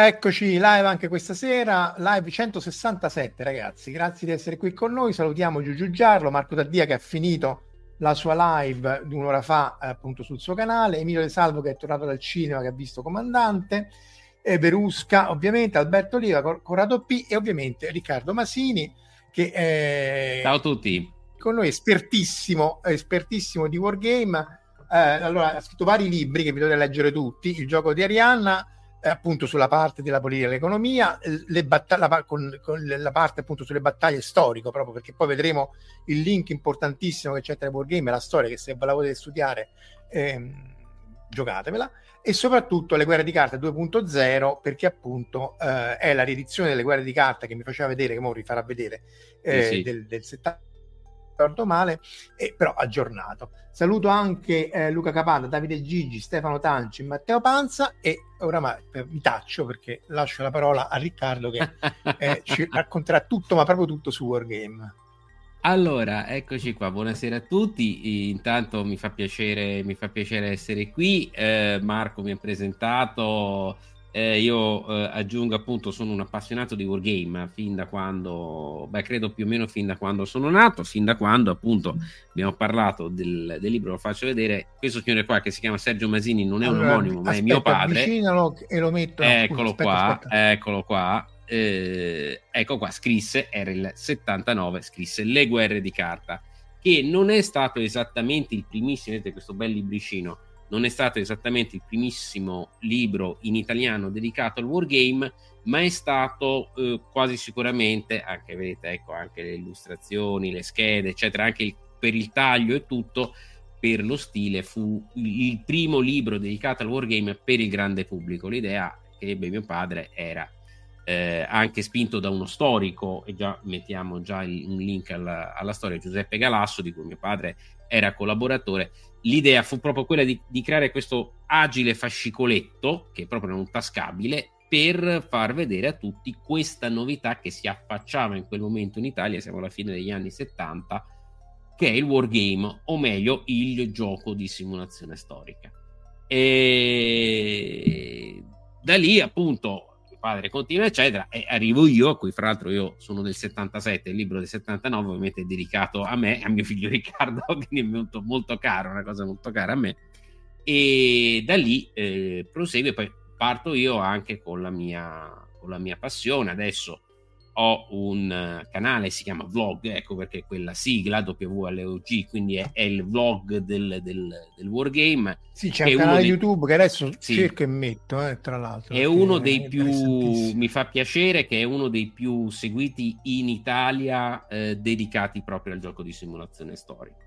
Eccoci live anche questa sera, live 167 ragazzi, grazie di essere qui con noi, salutiamo Giugiu Giarlo, Marco Taddia che ha finito la sua live di un'ora fa eh, appunto sul suo canale, Emilio De Salvo che è tornato dal cinema che ha visto Comandante, e Verusca ovviamente, Alberto Oliva, Cor- Corrado P e ovviamente Riccardo Masini che è Ciao a tutti. con noi espertissimo, espertissimo di Wargame, eh, allora ha scritto vari libri che vi dovete leggere tutti, il gioco di Arianna, eh, appunto sulla parte della politica e dell'economia, eh, le battaglie, la, con, con la parte appunto sulle battaglie storiche, proprio perché poi vedremo il link importantissimo che c'è tra i Wargame e la storia, che se ve la volete studiare ehm, giocatevela, e soprattutto le guerre di carta 2.0, perché appunto eh, è la riedizione delle guerre di carta che mi faceva vedere, che ora vi farà vedere, eh, Sì, sì. del, del 70 ricordo male, e però aggiornato. Saluto anche eh, Luca Capanda, Davide Gigi, Stefano Tanci, Matteo Panza e oramai eh, mi taccio perché lascio la parola a Riccardo che eh, ci racconterà tutto, ma proprio tutto su Wargame. Allora, eccoci qua, buonasera a tutti. Intanto mi fa piacere, mi fa piacere essere qui. Eh, Marco mi ha presentato. Eh, io eh, aggiungo appunto, sono un appassionato di Wargame fin da quando, beh, credo più o meno fin da quando sono nato, fin da quando appunto abbiamo parlato del, del libro, lo faccio vedere. Questo signore qua che si chiama Sergio Masini non è un Allora, omonimo, ma è mio padre. e lo metto. Eccolo aspetta, qua, aspetta. eccolo qua. Eh, ecco qua, scrisse, era il 79, scrisse Le guerre di carta, che non è stato esattamente il primissimo, vedete questo bel libricino, non è stato esattamente il primissimo libro in italiano dedicato al wargame, ma è stato eh, quasi sicuramente, anche vedete, ecco, anche le illustrazioni, le schede, eccetera, anche il- per il taglio e tutto, per lo stile, fu il primo libro dedicato al wargame per il grande pubblico. L'idea che ebbe mio padre era eh, anche spinto da uno storico, e già mettiamo già il- un link alla, alla storia, Giuseppe Galasso, di cui mio padre era collaboratore. L'idea fu proprio quella di, di creare questo agile fascicoletto, che proprio non tascabile, per far vedere a tutti questa novità che si affacciava in quel momento in Italia, siamo alla fine degli anni 70, che è il wargame, o meglio il gioco di simulazione storica. E da lì appunto padre continua eccetera e arrivo io, a cui fra l'altro io sono del 77, il libro del 79 ovviamente è dedicato a me, a mio figlio Riccardo, quindi è molto, molto caro, una cosa molto cara a me. E da lì eh, prosegue, poi parto io anche con la mia con la mia passione. Adesso ho un uh, canale, si chiama Vlog, ecco perché quella sigla WLOG, quindi è, è il vlog del, del, del Wargame. Sì, c'è un canale dei... YouTube che adesso sì, cerco e metto, eh, tra l'altro. È uno dei è più, mi fa piacere che è uno dei più seguiti in Italia eh, dedicati proprio al gioco di simulazione storica.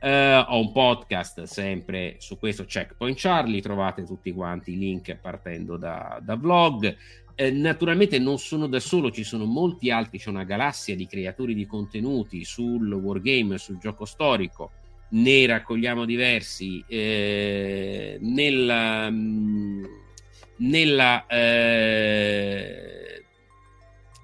Uh, ho un podcast sempre su questo Checkpoint Charlie, trovate tutti quanti i link partendo da, da vlog. Eh, naturalmente non sono da solo, ci sono molti altri, c'è una galassia di creatori di contenuti sul wargame, sul gioco storico, ne raccogliamo diversi eh, nella, mm, nella eh...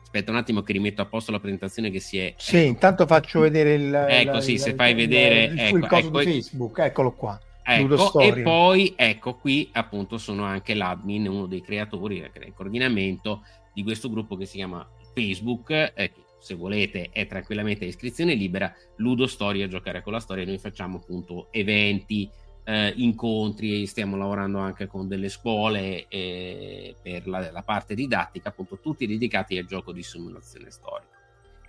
aspetta un attimo che rimetto a posto la presentazione che si è sì, ecco. intanto faccio vedere il ecco il, sì, se fai il, vedere il, ecco, il ecco, di Facebook, eccolo qua Ecco, e poi ecco qui appunto sono anche l'admin, uno dei creatori, il coordinamento di questo gruppo che si chiama Facebook, eh, se volete è tranquillamente a iscrizione libera, Ludo Storia, giocare con la storia, noi facciamo appunto eventi, eh, incontri, stiamo lavorando anche con delle scuole eh, per la, la parte didattica, appunto tutti dedicati al gioco di simulazione storica.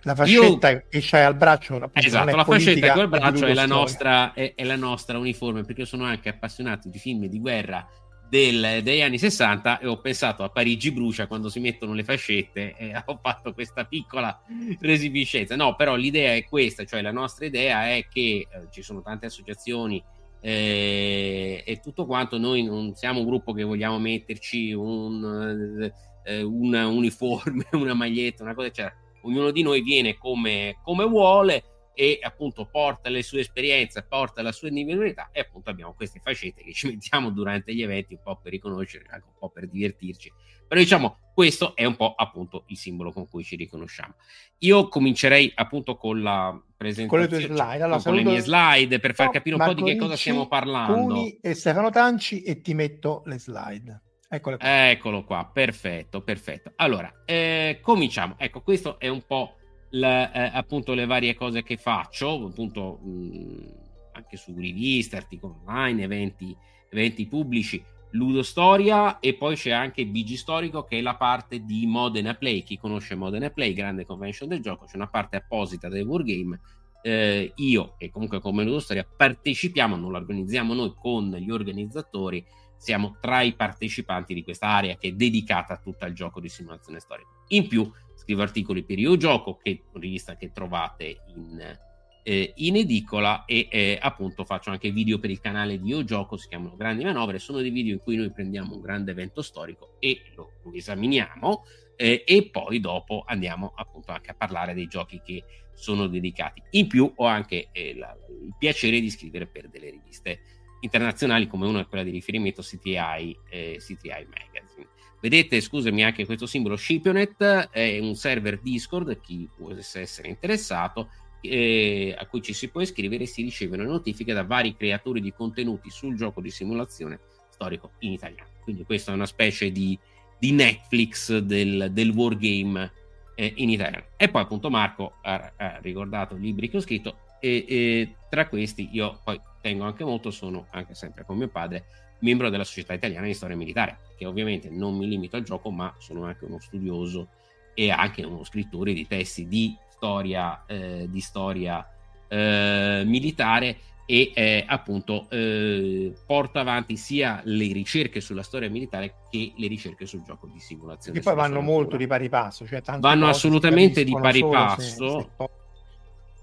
La fascetta Io... che c'hai al braccio esatto, la fascetta col braccio è la, nostra, è, è la, nostra, uniforme perché io sono anche appassionato di film di guerra del, degli anni 60 e ho pensato a Parigi brucia quando si mettono le fascette e ho fatto questa piccola resipiscenza. No però l'idea è questa cioè la nostra idea è che eh, ci sono tante associazioni eh, e tutto quanto noi non siamo un gruppo che vogliamo metterci un, eh, una uniforme una maglietta una cosa eccetera ognuno di noi viene come, come vuole e appunto porta le sue esperienze, porta la sua individualità e appunto abbiamo queste fascette che ci mettiamo durante gli eventi un po' per riconoscere, anche un po' per divertirci. Però diciamo, questo è un po' appunto il simbolo con cui ci riconosciamo. Io comincerei appunto con la presentazione, con le, tue slide. Allora, con le mie slide per far capire un Marco po' di che cosa stiamo parlando. Cuni e Stefano Tanci e ti metto le slide. Qua. Eccolo qua, perfetto, perfetto. Allora, eh, cominciamo. Ecco, questo è un po' la, eh, appunto le varie cose che faccio, appunto mh, anche su riviste, articoli online, eventi, eventi pubblici, Ludo Storia e poi c'è anche BG Storico che è la parte di Modena Play. Chi conosce Modena Play, grande convention del gioco, c'è una parte apposita del Wargame. Eh, io e comunque come Ludo Storia partecipiamo, non lo organizziamo noi con gli organizzatori siamo tra i partecipanti di questa area che è dedicata a tutto il gioco di simulazione storica. In più scrivo articoli per Io Gioco, che rivista che trovate in, eh, in edicola e eh, appunto faccio anche video per il canale di Io Gioco, si chiamano Grandi Manovre, sono dei video in cui noi prendiamo un grande evento storico e lo, lo esaminiamo eh, e poi dopo andiamo appunto anche a parlare dei giochi che sono dedicati. In più ho anche eh, la, il piacere di scrivere per delle riviste internazionali come una è quella di riferimento CTI, eh, CTI Magazine. Vedete, scusami, anche questo simbolo Shipionet è un server Discord, chi può essere interessato, eh, a cui ci si può iscrivere e si ricevono notifiche da vari creatori di contenuti sul gioco di simulazione storico in italiano. Quindi questa è una specie di, di Netflix del, del wargame eh, in italiano. E poi appunto Marco ha, ha ricordato i libri che ho scritto e, e tra questi io poi tengo anche molto, sono anche sempre con mio padre, membro della Società Italiana di Storia Militare, che ovviamente non mi limito al gioco, ma sono anche uno studioso e anche uno scrittore di testi di storia, eh, di storia eh, militare e eh, appunto eh, porta avanti sia le ricerche sulla storia militare che le ricerche sul gioco di simulazione. Che poi vanno molto di pari passo, cioè vanno assolutamente di pari passo. Se, se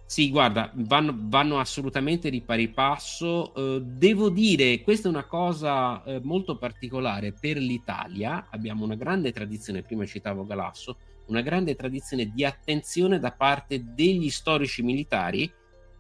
sì, guarda, vanno, vanno, assolutamente di pari passo. Uh, devo dire, questa è una cosa uh, molto particolare per l'Italia. Abbiamo una grande tradizione, prima citavo Galasso, una grande tradizione di attenzione da parte degli storici militari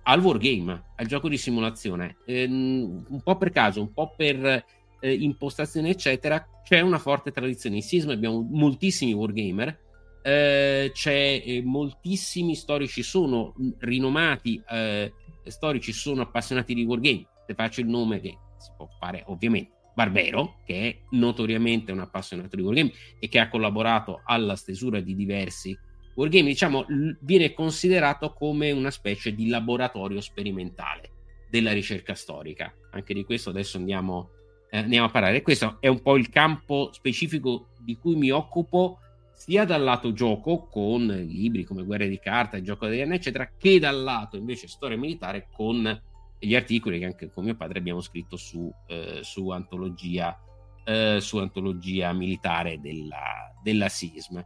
al wargame, al gioco di simulazione. Um, un po' per caso, un po' per uh, impostazione, eccetera, c'è una forte tradizione. In Sisma abbiamo moltissimi wargamer eh, c'è eh, moltissimi storici sono rinomati eh, storici sono appassionati di wargame. Te faccio il nome che si può fare ovviamente. Barbero che è notoriamente un appassionato di wargame e che ha collaborato alla stesura di diversi wargame diciamo viene considerato come una specie di laboratorio sperimentale della ricerca storica. Anche di questo adesso andiamo, eh, andiamo a parlare. Questo è un po' il campo specifico di cui mi occupo sia dal lato gioco con libri come Guerre di carta, il gioco degli anni, eccetera, che dal lato invece storia militare con gli articoli che anche con mio padre abbiamo scritto su, eh, su, antologia, eh, su antologia militare della, della SISM.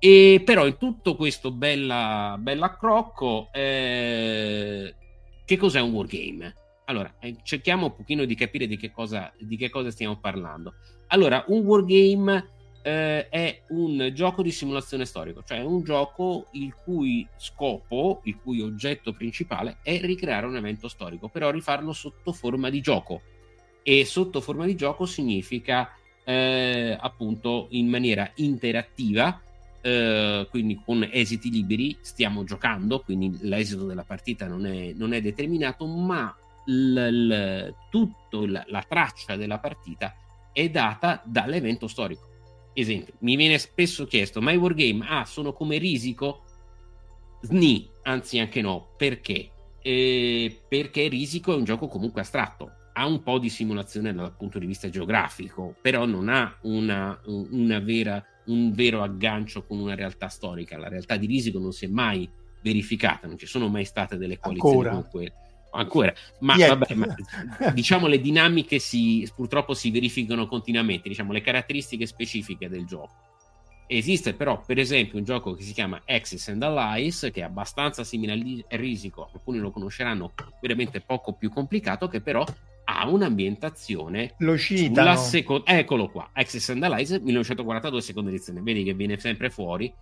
E però in tutto questo bella, bella accrocco, eh, che cos'è un wargame? Allora, eh, cerchiamo un pochino di capire di che cosa, di che cosa stiamo parlando. Allora, un wargame eh, è un gioco di simulazione storico, cioè un gioco il cui scopo, il cui oggetto principale è ricreare un evento storico, però rifarlo sotto forma di gioco. E sotto forma di gioco significa eh, appunto in maniera interattiva, eh, quindi con esiti liberi, stiamo giocando, quindi l'esito della partita non è, non è determinato, ma tutta la, la traccia della partita è data dall'evento storico esempio, mi viene spesso chiesto, ma i wargame, ah, sono come Risico? Sni, anzi anche no, perché? Eh, perché Risico è un gioco comunque astratto, ha un po' di simulazione dal punto di vista geografico, però non ha una, una vera, un vero aggancio con una realtà storica. La realtà di Risico non si è mai verificata, non ci sono mai state delle coalizioni Ancora. con quelle ancora, ma, Yet. vabbè, ma diciamo le dinamiche si, purtroppo si verificano continuamente, diciamo le caratteristiche specifiche del gioco. Esiste però, per esempio, un gioco che si chiama Axis and Allies, che è abbastanza simile a Risico, alcuni lo conosceranno, veramente poco più complicato, che però ha un'ambientazione Lo sulla citano. seconda... Eccolo qua, Axis and Allies 1942, seconda edizione, vedi che viene sempre fuori.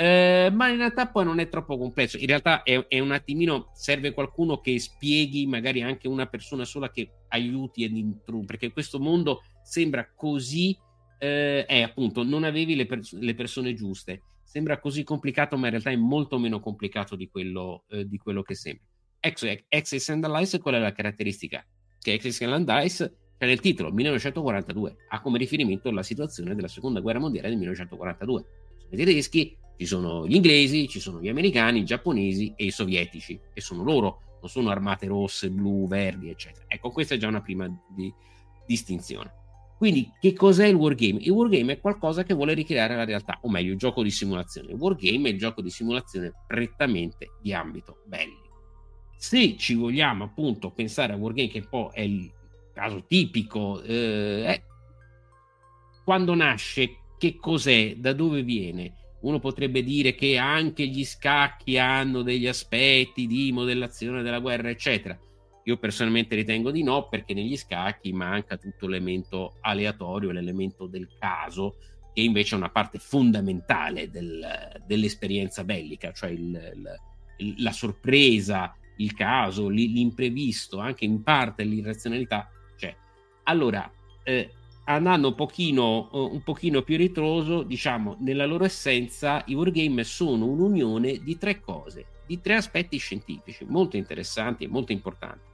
Eh, ma in realtà poi non è troppo complesso. In realtà è, è, un attimino serve qualcuno che spieghi, magari anche una persona sola che aiuti ad introdurre, perché questo mondo sembra così. Eh, è appunto, non avevi le, pers- le, persone giuste. Sembra così complicato, ma in realtà è molto meno complicato di quello, eh, di quello che sembra. Access and Allies, qual è la caratteristica? Che Access and Allies c'è nel titolo 1942, ha come riferimento la situazione della seconda guerra mondiale del 1942. Sono i tedeschi ci sono gli inglesi, ci sono gli americani, i giapponesi e i sovietici, e sono loro, non sono armate rosse, blu, verdi, eccetera. Ecco, questa è già una prima di, distinzione. Quindi, che cos'è il wargame? Il wargame è qualcosa che vuole ricreare la realtà, o meglio, il gioco di simulazione. Il wargame è il gioco di simulazione prettamente di ambito bellico. Se ci vogliamo appunto pensare a wargame, che poi è il caso tipico, eh, quando nasce, che cos'è, da dove viene, uno potrebbe dire che anche gli scacchi hanno degli aspetti di modellazione della guerra, eccetera. Io personalmente ritengo di no, perché negli scacchi manca tutto l'elemento aleatorio, l'elemento del caso, che invece è una parte fondamentale del, dell'esperienza bellica, cioè il, il, la sorpresa, il caso, l'imprevisto, anche in parte l'irrazionalità c'è. Allora, eh, andando un pochino, un pochino più ritroso, diciamo, nella loro essenza, i wargame sono un'unione di tre cose, di tre aspetti scientifici molto interessanti e molto importanti: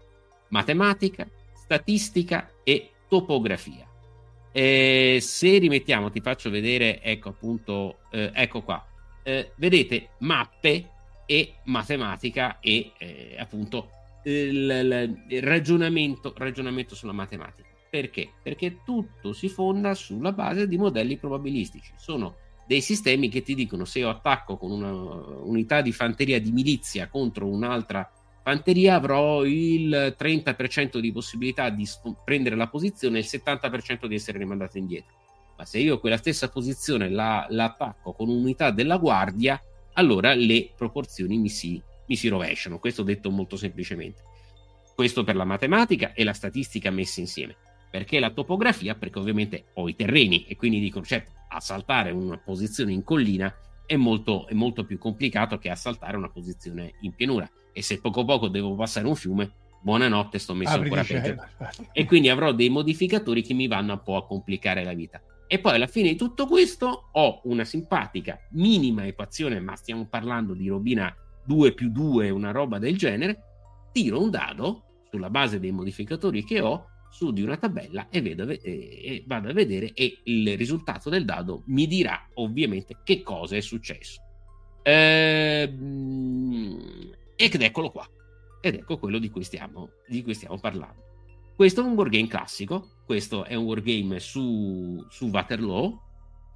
matematica, statistica e topografia. E se rimettiamo, ti faccio vedere, ecco appunto, eh, ecco qua, eh, vedete mappe e matematica e eh, appunto il, il ragionamento, ragionamento sulla matematica. Perché? Perché tutto si fonda sulla base di modelli probabilistici. Sono dei sistemi che ti dicono se io attacco con una unità di fanteria di milizia contro un'altra fanteria avrò il 30% di possibilità di prendere la posizione e il 70% di essere rimandato indietro. Ma se io quella stessa posizione la, la attacco con un'unità della guardia, allora le proporzioni mi si, mi si rovesciano. Questo detto molto semplicemente. Questo per la matematica e la statistica messe insieme perché la topografia, perché ovviamente ho i terreni e quindi dico, certo, assaltare una posizione in collina è molto, è molto più complicato che assaltare una posizione in pianura. E se poco poco devo passare un fiume, buonanotte, sto messo Apri ancora peggio. E quindi avrò dei modificatori che mi vanno un po' a complicare la vita. E poi alla fine di tutto questo ho una simpatica minima equazione, ma stiamo parlando di robina 2 più 2, una roba del genere. Tiro un dado sulla base dei modificatori che ho su di una tabella e, vedo, e, e vado a vedere e il risultato del dado mi dirà ovviamente che cosa è successo. Ehm, ed eccolo qua. Ed ecco quello di cui stiamo, di cui stiamo parlando. Questo è un wargame classico, questo è un wargame su, su Waterloo,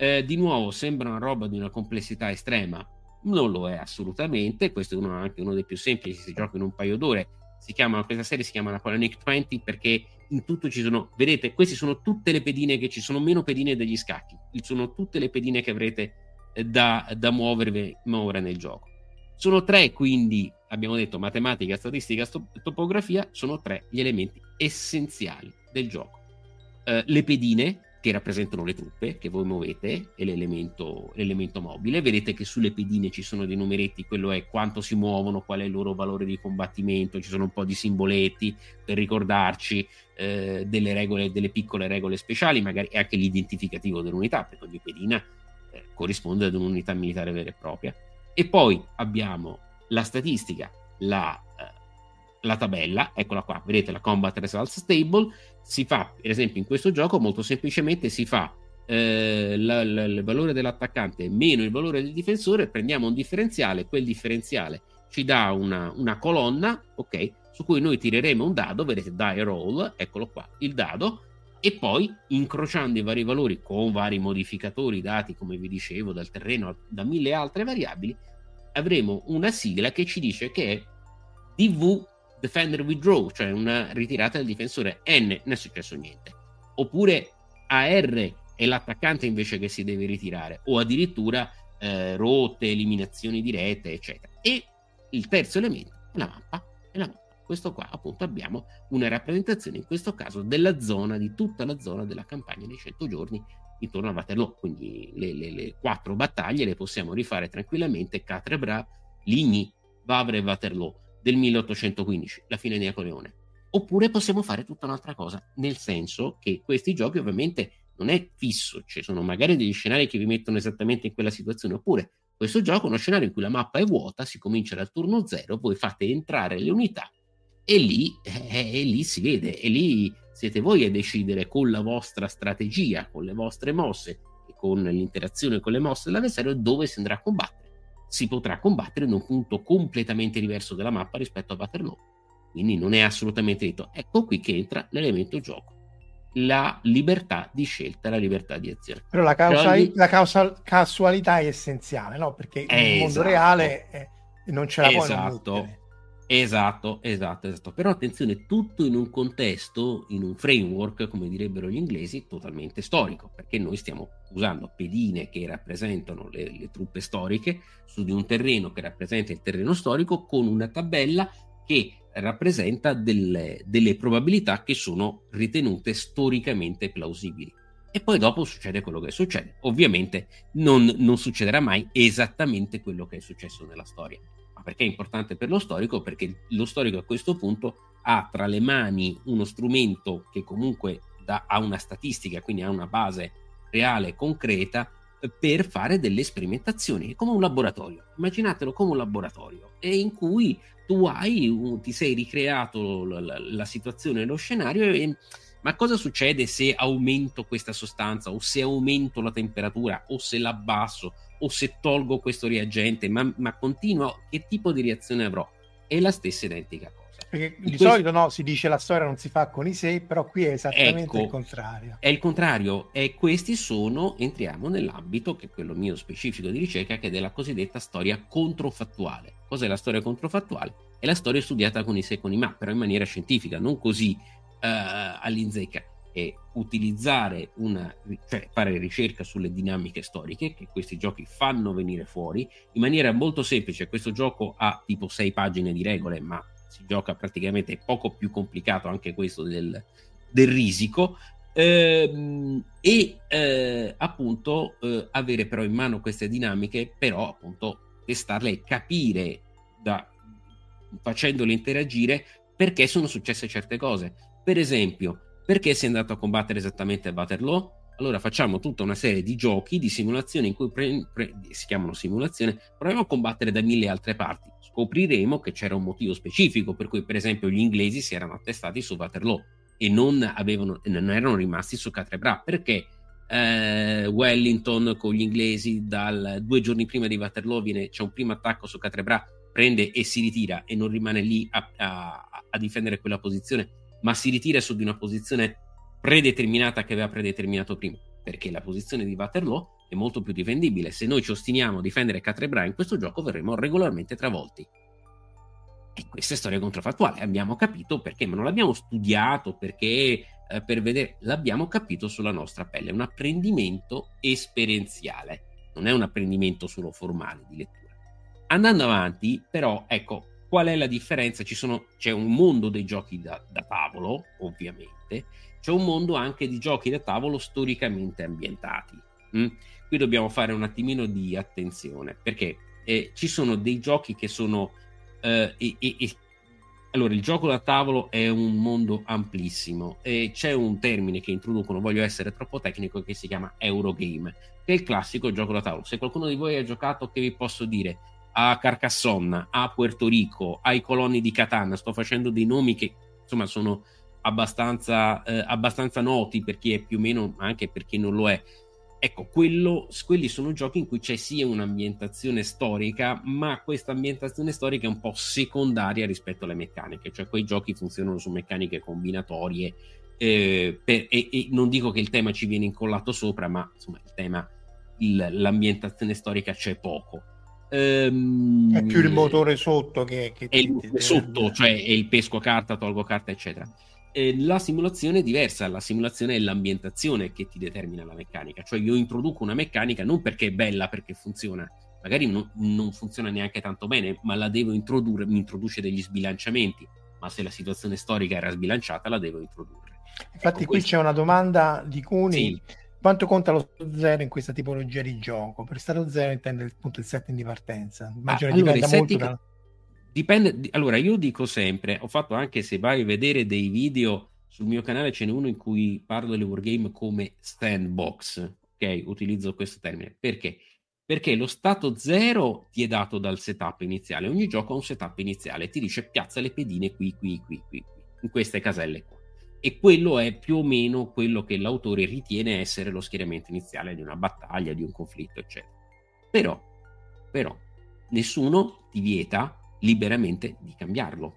Eh, di nuovo, sembra una roba di una complessità estrema, non lo è assolutamente. Questo è uno, anche uno dei più semplici, si gioca in un paio d'ore. Si chiama, questa serie si chiama Napoleonic 20 perché in tutto ci sono, vedete, queste sono tutte le pedine che ci sono, meno pedine degli scacchi, sono tutte le pedine che avrete eh, da, da muovervi, muovere nel gioco. Sono tre, quindi abbiamo detto matematica, statistica, topografia, sono tre gli elementi essenziali del gioco. Uh, le pedine, che rappresentano le truppe che voi muovete, e l'elemento, l'elemento, mobile. Vedete che sulle pedine ci sono dei numeretti, quello è quanto si muovono, qual è il loro valore di combattimento, ci sono un po' di simboletti per ricordarci eh, delle regole, delle piccole regole speciali, magari anche l'identificativo dell'unità, perché ogni pedina eh, corrisponde ad un'unità militare vera e propria. E poi abbiamo la statistica, la, eh, la tabella, eccola qua, vedete la Combat Results Table, si fa, per esempio in questo gioco molto semplicemente si fa eh, la, la, il valore dell'attaccante meno il valore del difensore, prendiamo un differenziale, quel differenziale ci dà una, una colonna, ok, su cui noi tireremo un dado, vedete die roll, eccolo qua, il dado, e poi incrociando i vari valori con vari modificatori dati, come vi dicevo, dal terreno, da mille altre variabili, avremo una sigla che ci dice che è DV Defender Withdraw, cioè una ritirata del difensore. N, non è successo niente. Oppure AR è l'attaccante invece che si deve ritirare, o addirittura eh, rotte, eliminazioni dirette, eccetera. E il terzo elemento è la mappa. È la mappa questo qua appunto abbiamo una rappresentazione in questo caso della zona, di tutta la zona della campagna dei 100 giorni intorno a Waterloo, quindi le, le, le quattro battaglie le possiamo rifare tranquillamente, Catrebra, Ligny, Vavre e Waterloo del 1815, la fine di Napoleone. Oppure possiamo fare tutta un'altra cosa, nel senso che questi giochi ovviamente non è fisso, ci sono magari degli scenari che vi mettono esattamente in quella situazione, oppure questo gioco è uno scenario in cui la mappa è vuota, si comincia dal turno zero, voi fate entrare le unità e lì, eh, e lì si vede, e lì siete voi a decidere con la vostra strategia, con le vostre mosse e con l'interazione con le mosse dell'avversario dove si andrà a combattere. Si potrà combattere in un punto completamente diverso della mappa rispetto a Waterloo. Quindi non è assolutamente detto. Ecco qui che entra l'elemento gioco. La libertà di scelta, la libertà di azione. Però la, causa, Però la causa, casualità è essenziale, no? Perché nel esatto. mondo reale eh, non ce la esatto. puoi Esatto, esatto, esatto. Però attenzione, tutto in un contesto, in un framework, come direbbero gli inglesi, totalmente storico, perché noi stiamo usando pedine che rappresentano le, le truppe storiche su di un terreno che rappresenta il terreno storico con una tabella che rappresenta delle, delle probabilità che sono ritenute storicamente plausibili. E poi dopo succede quello che succede. Ovviamente non, non succederà mai esattamente quello che è successo nella storia ma perché è importante per lo storico? Perché lo storico a questo punto ha tra le mani uno strumento che comunque da, ha una statistica, quindi ha una base reale, concreta, per fare delle sperimentazioni, come un laboratorio. Immaginatelo come un laboratorio, e in cui tu hai, ti sei ricreato la, la, la situazione, lo scenario, e, ma cosa succede se aumento questa sostanza, o se aumento la temperatura, o se l'abbasso, o se tolgo questo reagente, ma, ma continuo, che tipo di reazione avrò? È la stessa identica cosa. Perché di questo... solito no, si dice la storia non si fa con i sé, però qui è esattamente ecco, il contrario. È il contrario, e questi sono, entriamo nell'ambito, che è quello mio specifico di ricerca, che è della cosiddetta storia controfattuale. Cos'è la storia controfattuale? È la storia studiata con i sé e con i ma, però in maniera scientifica, non così uh, all'inzecca è utilizzare una, cioè fare ricerca sulle dinamiche storiche che questi giochi fanno venire fuori in maniera molto semplice. Questo gioco ha tipo sei pagine di regole, ma si gioca praticamente poco più complicato anche questo del, del risico. Ehm, e eh, appunto eh, avere però in mano queste dinamiche, però appunto testarle e capire da, facendole interagire perché sono successe certe cose. Per esempio, perché è andato a combattere esattamente a Waterloo? Allora facciamo tutta una serie di giochi, di simulazioni in cui pre- pre- si chiamano simulazione, proviamo a combattere da mille altre parti. Scopriremo che c'era un motivo specifico per cui, per esempio, gli inglesi si erano attestati su Waterloo e non, avevano, non erano rimasti su Catrebra perché eh, Wellington con gli inglesi dal, due giorni prima di Waterloo viene, c'è un primo attacco su Catrebra, prende e si ritira e non rimane lì a, a, a difendere quella posizione ma si ritira su di una posizione predeterminata che aveva predeterminato prima. perché la posizione di Waterloo è molto più difendibile. Se noi ci ostiniamo a difendere Catrébra in questo gioco verremo regolarmente travolti. E questa è storia controfattuale, abbiamo capito perché, ma non l'abbiamo studiato perché eh, per vedere, l'abbiamo capito sulla nostra pelle, è un apprendimento esperienziale, non è un apprendimento solo formale di lettura. Andando avanti, però, ecco, qual è la differenza? Sono, c'è un mondo dei giochi da, da tavolo, ovviamente, c'è un mondo anche di giochi da tavolo storicamente ambientati. Mm? Qui dobbiamo fare un attimino di attenzione perché eh, ci sono dei giochi che sono eh, e, e, allora, il gioco da tavolo è un mondo amplissimo e c'è un termine che introducono, voglio essere troppo tecnico, che si chiama Eurogame, che è il classico gioco da tavolo. Se qualcuno di voi ha giocato, che vi posso dire? A Carcassonne, a Puerto Rico, ai colonni di Catania, sto facendo dei nomi che insomma sono abbastanza, eh, abbastanza noti per chi è più o meno, anche per chi non lo è. Ecco, quello, quelli sono giochi in cui c'è sia un'ambientazione storica, ma questa ambientazione storica è un po' secondaria rispetto alle meccaniche, cioè quei giochi funzionano su meccaniche combinatorie eh, per, e, e, non dico che il tema ci viene incollato sopra, ma insomma il tema, il, l'ambientazione storica c'è poco. Ehm, è più il motore sotto che, che è il sotto, cioè è il pesco carta, tolgo carta, eccetera eh, la simulazione è diversa, la simulazione è l'ambientazione che ti determina la meccanica, cioè io introduco una meccanica non perché è bella, perché funziona, magari non, non funziona neanche tanto bene, ma la devo introdurre, mi introduce degli sbilanciamenti, ma se la situazione storica era sbilanciata la devo introdurre. Infatti ecco, qui questo... c'è una domanda di Cuni. Sì. Quanto conta lo stato zero in questa tipologia di gioco? Per stato zero intende appunto il setting di partenza. Immagino ah, allora, dipenda molto setting... da Dipende, allora io dico sempre, ho fatto anche se vai a vedere dei video sul mio canale, ce n'è uno in cui parlo delle wargame come sandbox, ok? Utilizzo questo termine. Perché? Perché lo stato zero ti è dato dal setup iniziale, ogni gioco ha un setup iniziale, ti dice piazza le pedine qui, qui, qui, qui, qui in queste caselle qua. E quello è più o meno quello che l'autore ritiene essere lo schieramento iniziale di una battaglia, di un conflitto, eccetera. Però, però, nessuno ti vieta liberamente di cambiarlo.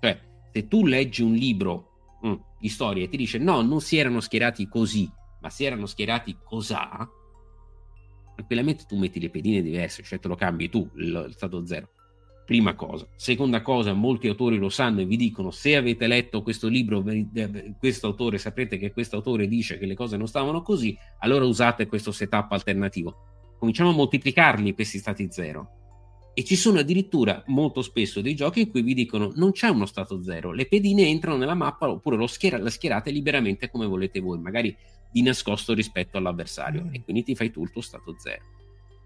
Cioè, se tu leggi un libro mh, mm, di storia e ti dice no, non si erano schierati così, ma si erano schierati cos'ha, tranquillamente tu metti le pedine diverse, cioè te lo cambi tu il, il stato zero. Prima cosa. Seconda cosa, molti autori lo sanno e vi dicono se avete letto questo libro, questo autore, saprete che questo autore dice che le cose non stavano così, allora usate questo setup alternativo. Cominciamo a moltiplicarli questi stati zero e ci sono addirittura molto spesso dei giochi in cui vi dicono non c'è uno stato zero, le pedine entrano nella mappa oppure lo schiera, la schierate liberamente come volete voi, magari di nascosto rispetto all'avversario e quindi ti fai tu il tuo stato zero.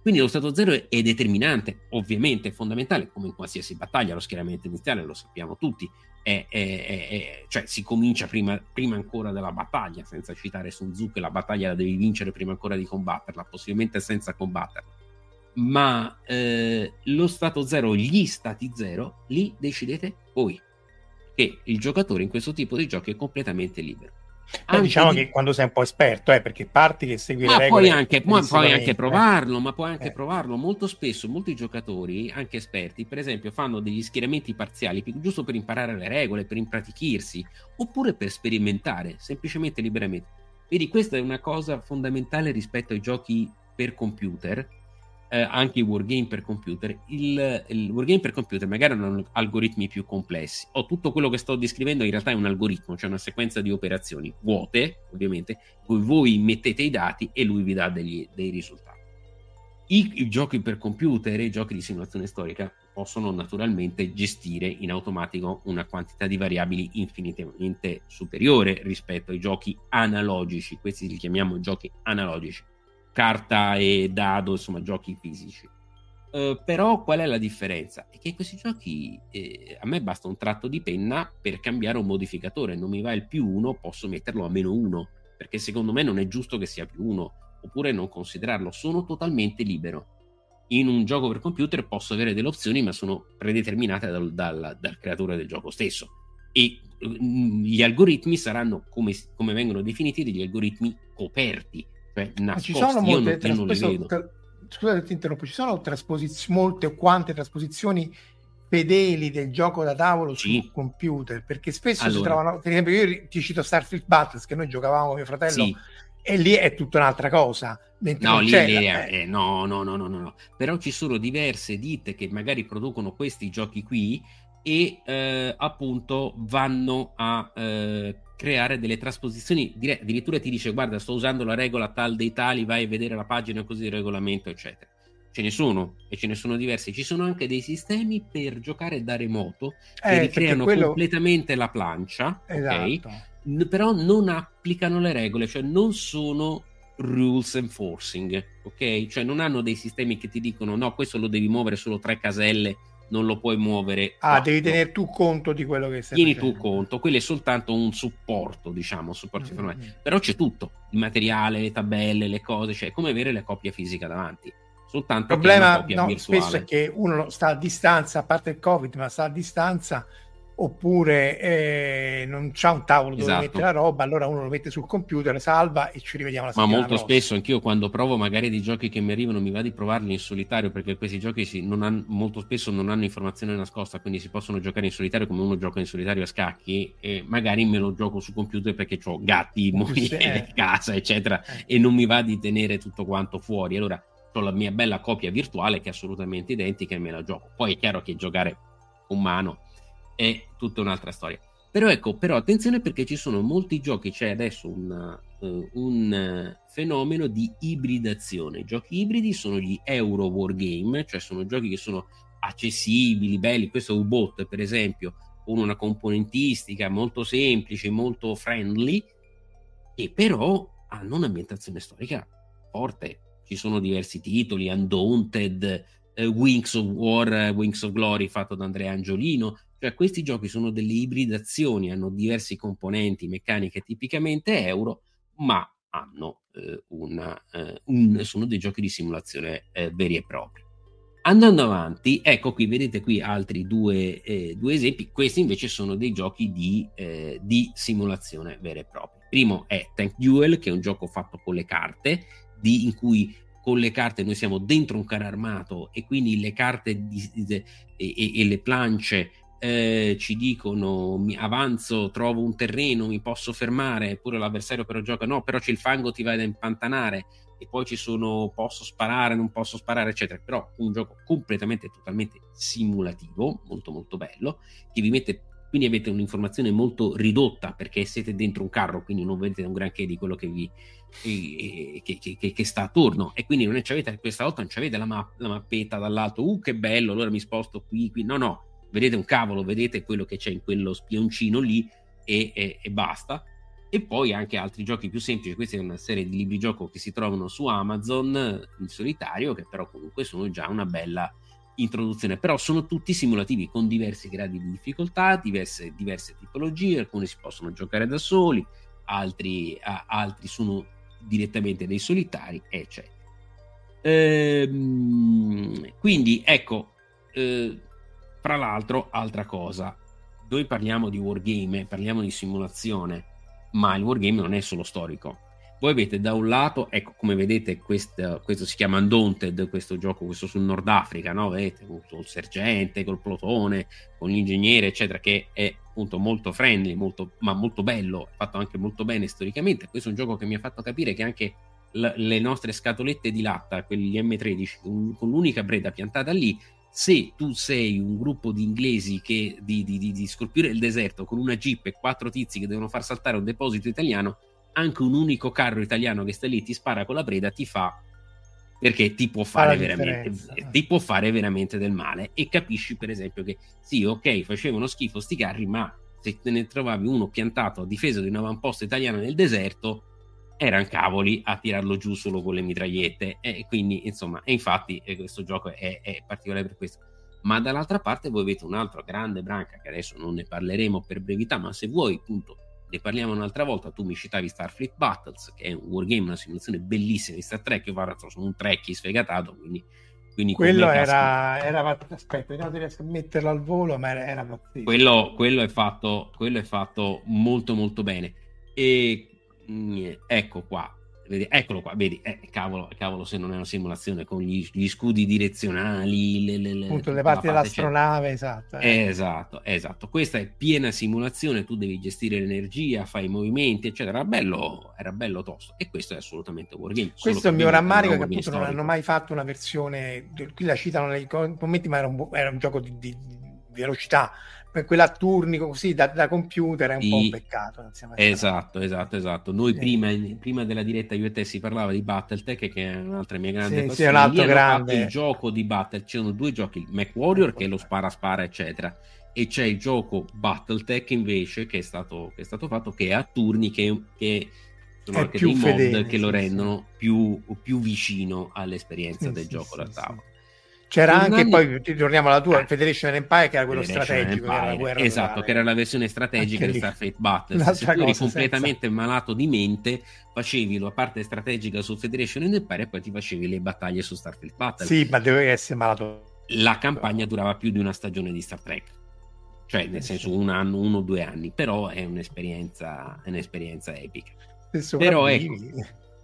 Quindi lo stato zero è, determinante, ovviamente è fondamentale, come in qualsiasi battaglia, lo schieramento iniziale lo sappiamo tutti, è, è, cioè si comincia prima, prima, ancora della battaglia, senza citare Sun Tzu che la battaglia la devi vincere prima ancora di combatterla, possibilmente senza combatterla ma eh, lo stato zero, gli stati zero, li decidete voi. Che il giocatore in questo tipo di giochi è completamente libero. Beh, diciamo di... che quando sei un po' esperto, eh, perché parti che segui ma le regole. Puoi anche, ma puoi anche provarlo, ma puoi anche eh. provarlo. Molto spesso, molti giocatori, anche esperti, per esempio, fanno degli schieramenti parziali giusto per imparare le regole, per impratichirsi, oppure per sperimentare, semplicemente liberamente. Vedi, questa è una cosa fondamentale rispetto ai giochi per computer, eh, anche i wargame per computer. Il, il wargame per computer magari hanno algoritmi più complessi. O tutto quello che sto descrivendo in realtà è un algoritmo, cioè una sequenza di operazioni vuote, ovviamente, cui voi mettete i dati e lui vi dà degli, dei risultati. I, I, giochi per computer e i giochi di simulazione storica possono naturalmente gestire in automatico una quantità di variabili infinitamente superiore rispetto ai giochi analogici. Questi li chiamiamo giochi analogici carta e dado, insomma, giochi fisici. Uh, però qual è la differenza? È che questi giochi eh, a me basta un tratto di penna per cambiare un modificatore, non mi va il più uno, posso metterlo a meno uno, perché secondo me non è giusto che sia più uno, oppure non considerarlo, sono totalmente libero. In un gioco per computer posso avere delle opzioni, ma sono predeterminate dal, dal, dal creatore del gioco stesso. E mm, gli algoritmi saranno, come, come vengono definiti, degli algoritmi coperti, cioè, nascosti, ci sono molte io non, io non tra... scusate ti interrompo ci sono trasposizioni molte o quante trasposizioni fedeli del gioco da tavolo sì. sul computer perché spesso allora. si trovano per esempio io ti cito Starfield Battles che noi giocavamo con mio fratello sì. e lì è tutta un'altra cosa. No, lì, lì- la- eh, no, no, no, no, no, no. Però ci sono diverse ditte che magari producono questi giochi qui e eh, appunto vanno a eh, creare delle trasposizioni. dire- addirittura ti dice: Guarda, sto usando la regola tal dei tali, vai a vedere la pagina così di regolamento, eccetera. Ce ne sono e ce ne sono diversi. Ci sono anche dei sistemi per giocare da remoto che eh, ricreano quello- completamente la plancia? Esatto. N- però non applicano le regole, cioè non sono rules enforcing, ok? Cioè non hanno dei sistemi che ti dicono no, questo lo devi muovere solo tre caselle, non lo puoi muovere. Ah, quattro. devi tenere tu conto di quello che stai Tieni tu facendo. conto, quello è soltanto un supporto, diciamo, supporto Mm, informativo. mm. Però c'è tutto, il materiale, le tabelle, le cose, cioè è come avere la coppia fisica davanti. Soltanto Il problema no, virtuale. spesso è che uno sta a distanza, a parte il Covid, ma sta a distanza oppure eh, non c'ha un tavolo dove Esatto. mettere la roba, allora uno lo mette sul computer, salva e ci rivediamo la Ma settimana molto prossima. spesso anch'io quando provo magari dei giochi che mi arrivano mi va di provarli in solitario perché questi giochi si- non hanno- molto spesso non hanno informazione nascosta, quindi si possono giocare in solitario come uno gioca in solitario a scacchi e magari me lo gioco su computer perché ho gatti, moglie, eh. casa, eccetera Eh. e non mi va di tenere tutto quanto fuori. Allora ho la mia bella copia virtuale che è assolutamente identica e me la gioco. Poi è chiaro che giocare con mano è tutta un'altra storia. Però ecco, però attenzione perché ci sono molti giochi, c'è adesso un, eh, un, eh, fenomeno di ibridazione. I giochi ibridi sono gli Euro Wargame, cioè sono giochi che sono accessibili, belli. Questo U-Bot, per esempio, con una componentistica molto semplice, molto friendly, che però hanno un'ambientazione storica forte. Ci sono diversi titoli, Undaunted, eh, Wings of War, eh, Wings of Glory fatto da Andrea Angiolino. Cioè questi giochi sono delle ibridazioni, hanno diversi componenti, meccaniche tipicamente euro, ma hanno eh, una, eh, un- sono dei giochi di simulazione eh, veri e propri. Andando avanti, ecco qui, vedete qui altri due, eh, due esempi. Questi invece sono dei giochi di, eh, di simulazione vera e propria. Primo è Tank Duel, che è un gioco fatto con le carte, di- in cui con le carte noi siamo dentro un carro armato e quindi le carte di- di- e, e- le plance eh, ci dicono mi avanzo, trovo un terreno, mi posso fermare, eppure l'avversario però gioca no, però c'è il fango, ti vai ad impantanare. E poi ci sono posso sparare, non posso sparare, eccetera. Però un gioco completamente, totalmente simulativo, molto molto bello, che vi mette quindi avete un'informazione molto ridotta perché siete dentro un carro, quindi non vedete un granché di quello che vi che, che- che- che sta attorno. E quindi non avete questa volta non avete la, ma- la mappetta dall'alto, uh che bello, allora mi sposto qui, qui, no no, vedete un cavolo, vedete quello che c'è in quello spioncino lì e, e- e basta. E poi anche altri giochi più semplici, questa è una serie di libri gioco che si trovano su Amazon in solitario, che però comunque sono già una bella introduzione, però sono tutti simulativi con diversi gradi di difficoltà, diverse, diverse tipologie, alcuni si possono giocare da soli, altri, a- altri sono direttamente dei solitari, eccetera. Ehm, quindi ecco, eh, fra l'altro, altra cosa, noi parliamo di wargame, parliamo di simulazione, ma il wargame non è solo storico. Voi avete da un lato, ecco, come vedete, questo, questo si chiama Undaunted, questo gioco, questo sul Nord Africa, no? Vedete, col sergente, col plotone, con gli ingegneri, eccetera, che è appunto molto friendly, molto, ma molto bello, fatto anche molto bene storicamente. Questo è un gioco che mi ha fatto capire che anche le nostre scatolette di latta, quelli M13, con, l'unica breda piantata lì, se tu sei un gruppo di inglesi che di, di, di, di scorpione del deserto con una jeep e quattro tizi che devono far saltare un deposito italiano, anche un unico carro italiano che sta lì ti spara con la breda ti fa perché ti può fare veramente ti può fare veramente del male. E capisci per esempio che sì ok facevano schifo sti carri ma se te ne trovavi uno piantato a difesa di un avamposto italiano nel deserto erano cavoli a tirarlo giù solo con le mitragliette. E quindi insomma e infatti eh, questo gioco è, è particolare per questo. Ma dall'altra parte voi avete un'altra grande branca che adesso non ne parleremo per brevità ma se vuoi appunto ne parliamo un'altra volta. Tu mi citavi Starfleet Battles che è un wargame una simulazione bellissima di Star Trek. Io guarda sono un trekkie sfegatato quindi, quindi Quello era, era aspetta, se riesco a metterlo al volo, ma era, era pazzesco. quello, quello è fatto quello è fatto molto molto bene. E ecco qua Vedi, eccolo qua, vedi, eh, cavolo, cavolo, se non è una simulazione con gli, gli scudi direzionali, le, le, le, Appunto, le parti dell'astronave, esatto. Eh. Esatto, esatto. Questa è piena simulazione, tu devi gestire l'energia, fai i movimenti, eccetera. Era bello, era bello tosto. E questo è assolutamente wargame. Questo è il mio rammarico, che appunto non hanno mai fatto una versione, qui la citano nei commenti, ma era un, era un gioco di, di velocità per quella turni così da, da, computer è un sì, po' un peccato. Esatto, esatto, esatto. Noi sì. prima, prima, della diretta io e te si parlava di Battletech, che è un'altra mia grande sì, passione. Sì, un altro grande. il gioco di Battle, c'erano due giochi, il Mac Warrior che è lo spara spara eccetera, e c'è il gioco Battletech invece che è stato, che è stato fatto che è a turni che, che sono anche dei fedele, mod che lo rendono più, più, vicino all'esperienza del gioco da tavolo. C'era anche anni... poi, torniamo alla tua, Federation Empire, che era quello strategico, Empire, era esatto, totale. che era la versione strategica di Starfate Battle. Se tu eri completamente senza... malato di mente, facevi la parte strategica su Federation Empire e poi ti facevi le battaglie su Starfate Battle. Sì, ma dovevi essere malato. La campagna durava più di una stagione di Star Trek. Cioè, nel senso, un anno, uno o due anni, però è un'esperienza, è un'esperienza epica. Se però ecco,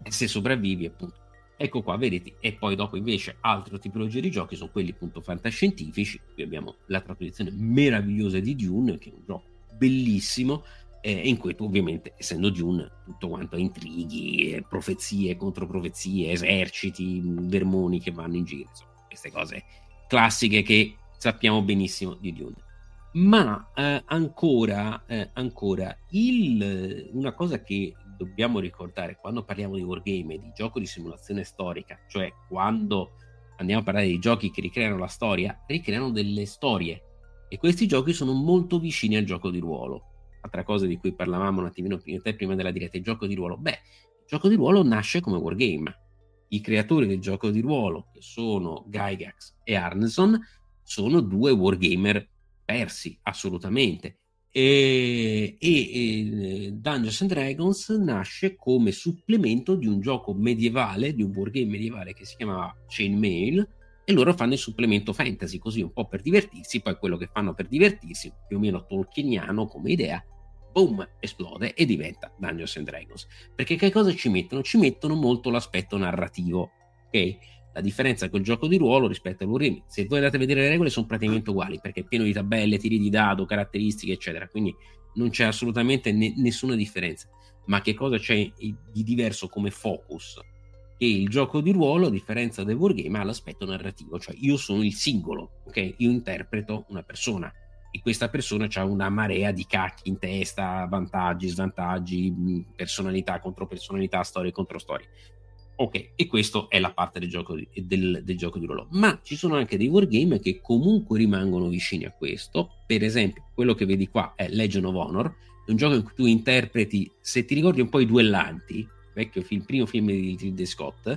se sopravvivi, appunto Ecco qua, vedete, e poi dopo invece altre tipologie di giochi sono quelli appunto fantascientifici, qui abbiamo la traduzione meravigliosa di Dune, che è un gioco bellissimo, eh, in cui tu ovviamente, essendo Dune, tutto quanto intrighi, eh, profezie, controprofezie, eserciti, vermoni che vanno in giro, insomma, queste cose classiche che sappiamo benissimo di Dune. Ma eh, ancora, eh, ancora il, una cosa che dobbiamo ricordare quando parliamo di wargame di gioco di simulazione storica, cioè quando andiamo a parlare di giochi che ricreano la storia, ricreano delle storie e questi giochi sono molto vicini al gioco di ruolo. Altra cosa di cui parlavamo un attimino prima della diretta, il gioco di ruolo. Beh, il gioco di ruolo nasce come wargame. I creatori del gioco di ruolo, che sono Gygax e Arneson, sono due wargamer persi, assolutamente e, e, e, Dungeons and Dragons nasce come supplemento di un gioco medievale, di un wargame medievale che si chiamava Chainmail e loro fanno il supplemento fantasy così un po' per divertirsi, poi quello che fanno per divertirsi, più o meno tolkieniano come idea, boom, esplode e diventa Dungeons and Dragons. Perché che cosa ci mettono? Ci mettono molto l'aspetto narrativo, ok? La differenza col gioco di ruolo rispetto al Wargame, se voi andate a vedere le regole, sono praticamente uguali perché è pieno di tabelle, tiri di dado, caratteristiche, eccetera. Quindi non c'è assolutamente ne- nessuna differenza. Ma che cosa c'è di diverso come focus? Che il gioco di ruolo, a differenza del Wargame, ha l'aspetto narrativo, cioè io sono il singolo, ok? Io interpreto una persona e questa persona ha una marea di cacchi in testa, vantaggi, svantaggi, personalità contro personalità, storie contro storie. Ok, e questa è la parte del gioco, del, del gioco di ruolo. Ma ci sono anche dei wargame che comunque rimangono vicini a questo. Per esempio, quello che vedi qua è Legend of Honor, un gioco in cui tu interpreti, se ti ricordi un po' i duellanti, vecchio film, primo film di Ridley Scott.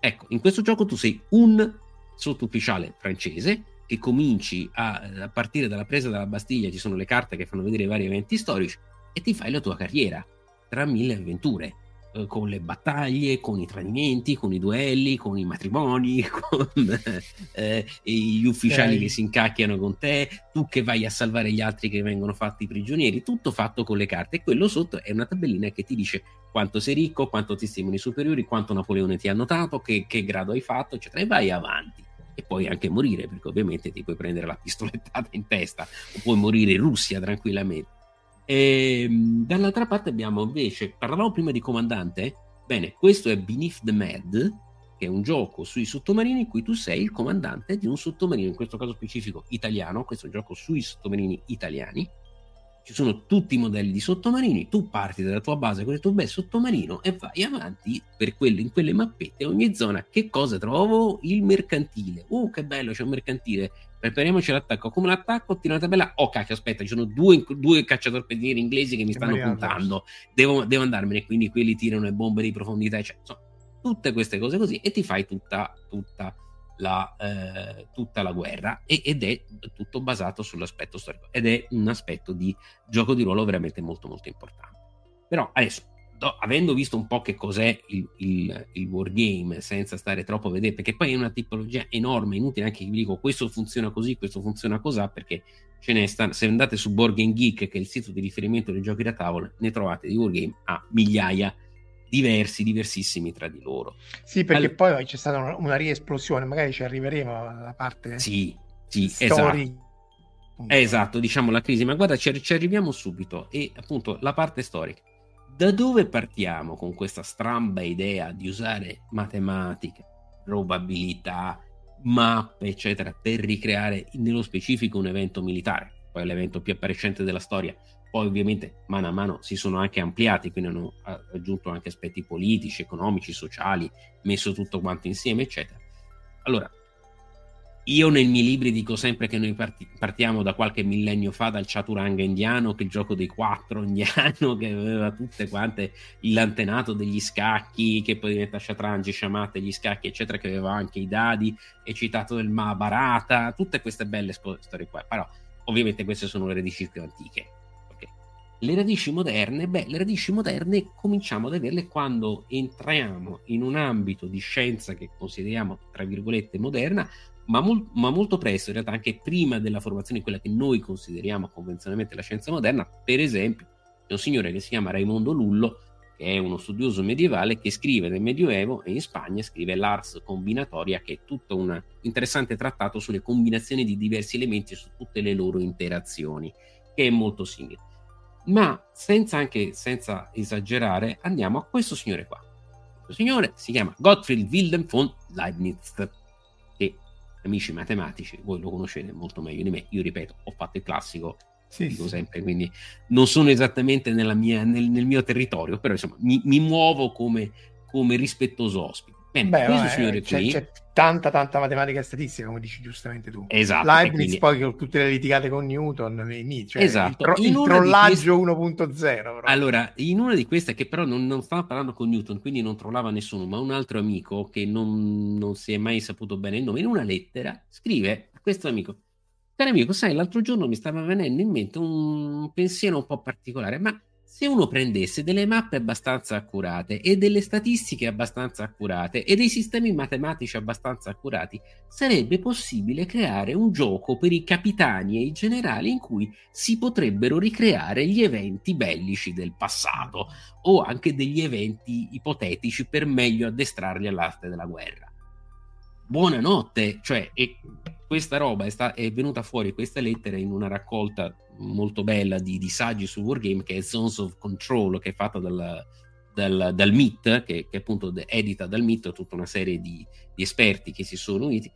Ecco, in questo gioco tu sei un sottufficiale francese che cominci a, a partire dalla presa della Bastiglia, ci sono le carte che fanno vedere i vari eventi storici, e ti fai la tua carriera tra mille avventure eh, con le battaglie, con i tradimenti, con i duelli, con i matrimoni, con eh, gli ufficiali okay. che si incacchiano con te, tu che vai a salvare gli altri che vengono fatti prigionieri, tutto fatto con le carte. E quello sotto è una tabellina che ti dice quanto sei ricco, quanto ti stimi i superiori, quanto Napoleone ti ha notato, che, che grado hai fatto, eccetera, e vai avanti e puoi anche morire perché ovviamente ti puoi prendere la pistolettata in testa o puoi morire in Russia tranquillamente e, ehm, dall'altra parte abbiamo invece, parlavamo prima di comandante, bene, questo è Beneath the Med, che è un gioco sui sottomarini in cui tu sei il comandante di un sottomarino, in questo caso specifico italiano, questo è un gioco sui sottomarini italiani, ci sono tutti i modelli di sottomarini, tu parti dalla tua base con il tuo bel sottomarino e vai avanti per quelle, in quelle mappette, ogni zona, che cosa trovo? Il mercantile, oh che bello c'è un mercantile, prepariamoci l'attacco. Come l'attacco, tiro una tabella. Oh, cacchio, aspetta, ci sono due, due cacciatorpedinieri inglesi che mi stanno puntando. Devo, devo, andarmene. Quindi quelli tirano le bombe di profondità. Insomma, tutte queste cose così e ti fai tutta, tutta, la, eh, tutta la guerra. E, ed è tutto basato sull'aspetto storico. Ed è un aspetto di gioco di ruolo veramente molto, molto importante. Però adesso do, avendo visto un po' che cos'è il, il, il wargame, senza stare troppo a vedere, perché poi è una tipologia enorme, inutile anche che vi dico questo funziona così, questo funziona così, perché ce ne sta, se andate su Board Game Geek, che è il sito di riferimento dei giochi da tavola, ne trovate di wargame a migliaia diversi, diversissimi tra di loro. Sì, perché Al- poi c'è stata una, una riesplosione, magari ci arriveremo alla parte Sì, sì, story. esatto. Esatto, diciamo la crisi, ma guarda, ci, ci arriviamo subito. E appunto la parte storica. Da dove partiamo con questa stramba idea di usare matematica, probabilità, mappe, eccetera, per ricreare nello specifico un evento militare? Poi l'evento più appariscente della storia. Poi ovviamente mano a mano si sono anche ampliati, quindi hanno a- aggiunto anche aspetti politici, economici, sociali, messo tutto quanto insieme, eccetera. Allora, io nei miei libri dico sempre che noi parti- partiamo da qualche millennio fa dal Chaturanga indiano, che è il gioco dei quattro indiano, che aveva tutte quante l'antenato degli scacchi, che poi diventa Shatranji, Shamate, gli scacchi, eccetera, che aveva anche i dadi, è citato del Mahabharata, tutte queste belle storie qua. Però ovviamente queste sono le radici più antiche. Ok. Le radici moderne, beh, le radici moderne cominciamo ad averle quando entriamo in un ambito di scienza che consideriamo, tra virgolette, moderna, ma, mol- ma molto presto, in realtà anche prima della formazione di quella che noi consideriamo convenzionalmente la scienza moderna, per esempio, c'è un signore che si chiama Raimondo Lullo, che è uno studioso medievale che scrive nel Medioevo e in Spagna scrive l'Ars Combinatoria, che è tutto un interessante trattato sulle combinazioni di diversi elementi e su tutte le loro interazioni, che è molto simile. Ma senza anche senza esagerare, andiamo a questo signore qua. Questo signore si chiama Gottfried Wilhelm von Leibniz, amici matematici, voi lo conoscete molto meglio di me. Io ripeto, ho fatto il classico, Sì, dico sempre, quindi non sono esattamente nella mia- nel, nel mio territorio, però insomma mi, mi muovo come, come rispettoso ospite. Bene, Beh, questo signore c'è, qui, c'è tanta tanta matematica e statistica, come dici giustamente tu. esatto, e Leibniz quindi- poi con tutte le litigate con Newton, miti, cioè Esatto. il, tro- il trollaggio 1.0. proprio. Allora, in una di queste che però non, non stava parlando con Newton, quindi non trovava nessuno, ma un altro amico che non, non si è mai saputo bene il nome, in una lettera scrive a questo amico, caro amico, sai, l'altro giorno mi stava venendo in mente un pensiero un po' particolare, ma se uno prendesse delle mappe abbastanza accurate e delle statistiche abbastanza accurate e dei sistemi matematici abbastanza accurati, sarebbe possibile creare un gioco per i capitani e i generali in cui si potrebbero ricreare gli eventi bellici del passato o anche degli eventi ipotetici per meglio addestrarli all'arte della guerra. Buonanotte, cioè, questa roba è, sta- è venuta fuori, questa lettera, in una raccolta molto bella di, di saggi su Wargame che è Zones of Control, che è fatta dal, dal, dal MIT, che, che appunto edita dal MIT tutta una serie di, di esperti che si sono uniti.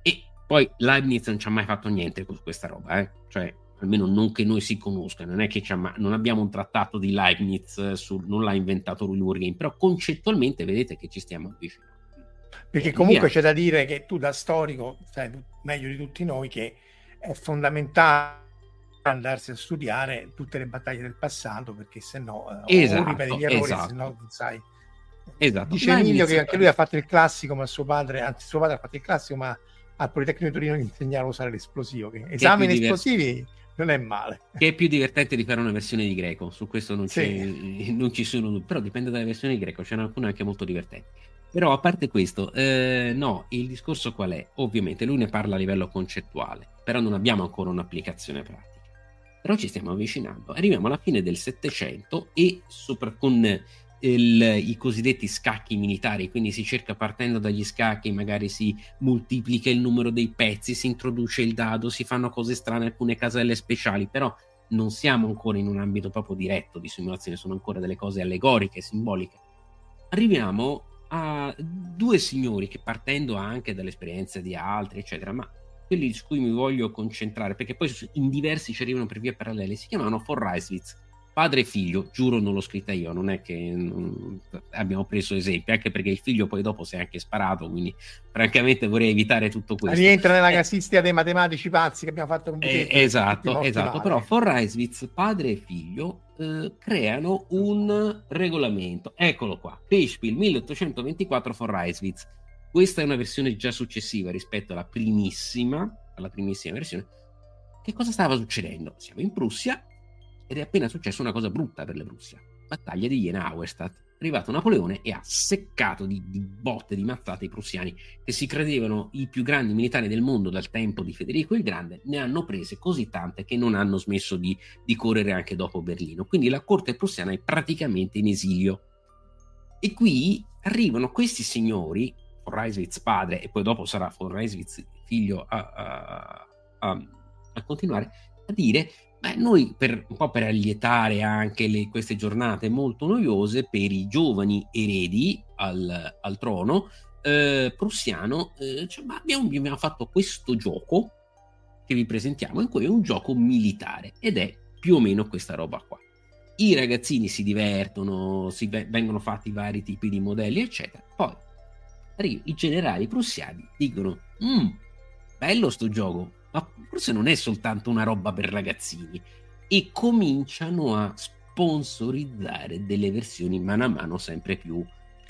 E poi Leibniz non ci ha mai fatto niente con questa roba, eh? cioè almeno non che noi si conosca, non è che ma- non abbiamo un trattato di Leibniz, su- non l'ha inventato lui il Wargame, però concettualmente vedete che ci stiamo avvicinando. Perché E comunque via. c'è da dire che tu da storico sai meglio di tutti noi che è fondamentale andarsi a studiare tutte le battaglie del passato perché se no eh, Esatto, ripeti gli errori esatto. se no non sai Esatto. dice Emilio che anche lui ha fatto il classico ma suo padre anzi suo padre ha fatto il classico ma al Politecnico di Torino gli insegnava a usare l'esplosivo che esami più esplosivi non è male che è più divertente di fare una versione di greco, su questo non, Sì. c'è- non ci sono dubbi, però dipende dalle versioni di greco, ce n'è alcune anche molto divertenti. Però a parte questo, eh, no, il discorso qual è? Ovviamente lui ne parla a livello concettuale, però non abbiamo ancora un'applicazione pratica. Però ci stiamo avvicinando, arriviamo alla fine del Settecento e sopra con il- i cosiddetti scacchi militari, quindi si cerca partendo dagli scacchi, magari si moltiplica il numero dei pezzi, si introduce il dado, si fanno cose strane, alcune caselle speciali, però non siamo ancora in un ambito proprio diretto di simulazione, sono ancora delle cose allegoriche, simboliche. Arriviamo a due signori che partendo anche dalle esperienze di altri, eccetera, ma quelli su cui mi voglio concentrare, perché poi in diversi ci arrivano per vie parallele, si chiamano von Reiswitz, padre e figlio, giuro non l'ho scritta io, non è che abbiamo preso esempi, anche perché il figlio poi dopo si è anche sparato, quindi francamente vorrei evitare tutto questo. rientra nella Eh, casistica dei matematici pazzi che abbiamo fatto con eh, Buchetti, esatto, esatto. male. Però von Reiswitz, padre e figlio, eh, creano un regolamento. Eccolo qua, Peishspiel 1824 von Reiswitz. Questa è una versione già successiva rispetto alla primissima, alla primissima versione. Che cosa stava succedendo? Siamo in Prussia ed è appena successa una cosa brutta per la Prussia. Battaglia di Jena-Auerstadt. È arrivato Napoleone e ha seccato di, di botte, di mazzate i prussiani che si credevano i più grandi militari del mondo dal tempo di Federico il Grande, ne hanno prese così tante che non hanno smesso di, di correre anche dopo Berlino. Quindi la corte prussiana è praticamente in esilio. E qui arrivano questi signori, von Reiswitz padre, e poi dopo sarà von Reiswitz figlio a, a, a, a continuare, a dire Beh, noi per, un po' per allietare anche le, queste giornate molto noiose per i giovani eredi al, al trono eh, prussiano, eh, cioè, abbiamo, abbiamo, fatto questo gioco che vi presentiamo, in cui è un gioco militare ed è più o meno questa roba qua. I ragazzini si divertono, si vengono fatti vari tipi di modelli, eccetera. Poi i generali prussiani dicono: mm, bello sto gioco, ma forse non è soltanto una roba per ragazzini. E cominciano a sponsorizzare delle versioni mano a mano sempre più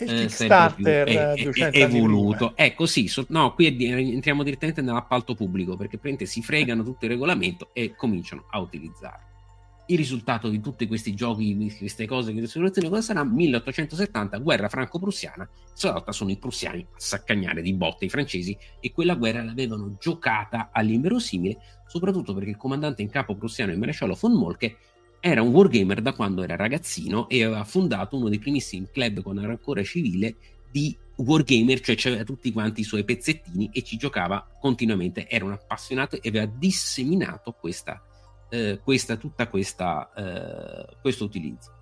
il eh, Kickstarter più, è, è, è evoluto. Ecco, sì, so, no, qui entriamo direttamente nell'appalto pubblico perché si fregano tutto il regolamento e cominciano a utilizzarlo il risultato di tutti questi giochi, di queste cose, queste situazioni, cosa sarà? 1870, guerra franco-prussiana, stavolta sono i prussiani a saccagnare di botte i francesi e quella guerra l'avevano giocata all'inverosimile, soprattutto perché il comandante in capo prussiano, il maresciallo von Molke, era un wargamer da quando era ragazzino e aveva fondato uno dei primissimi club quando era ancora civile di wargamer, cioè aveva tutti quanti i suoi pezzettini e ci giocava continuamente, era un appassionato e aveva disseminato questa eh, questa, tutta questa, eh, questo utilizzo.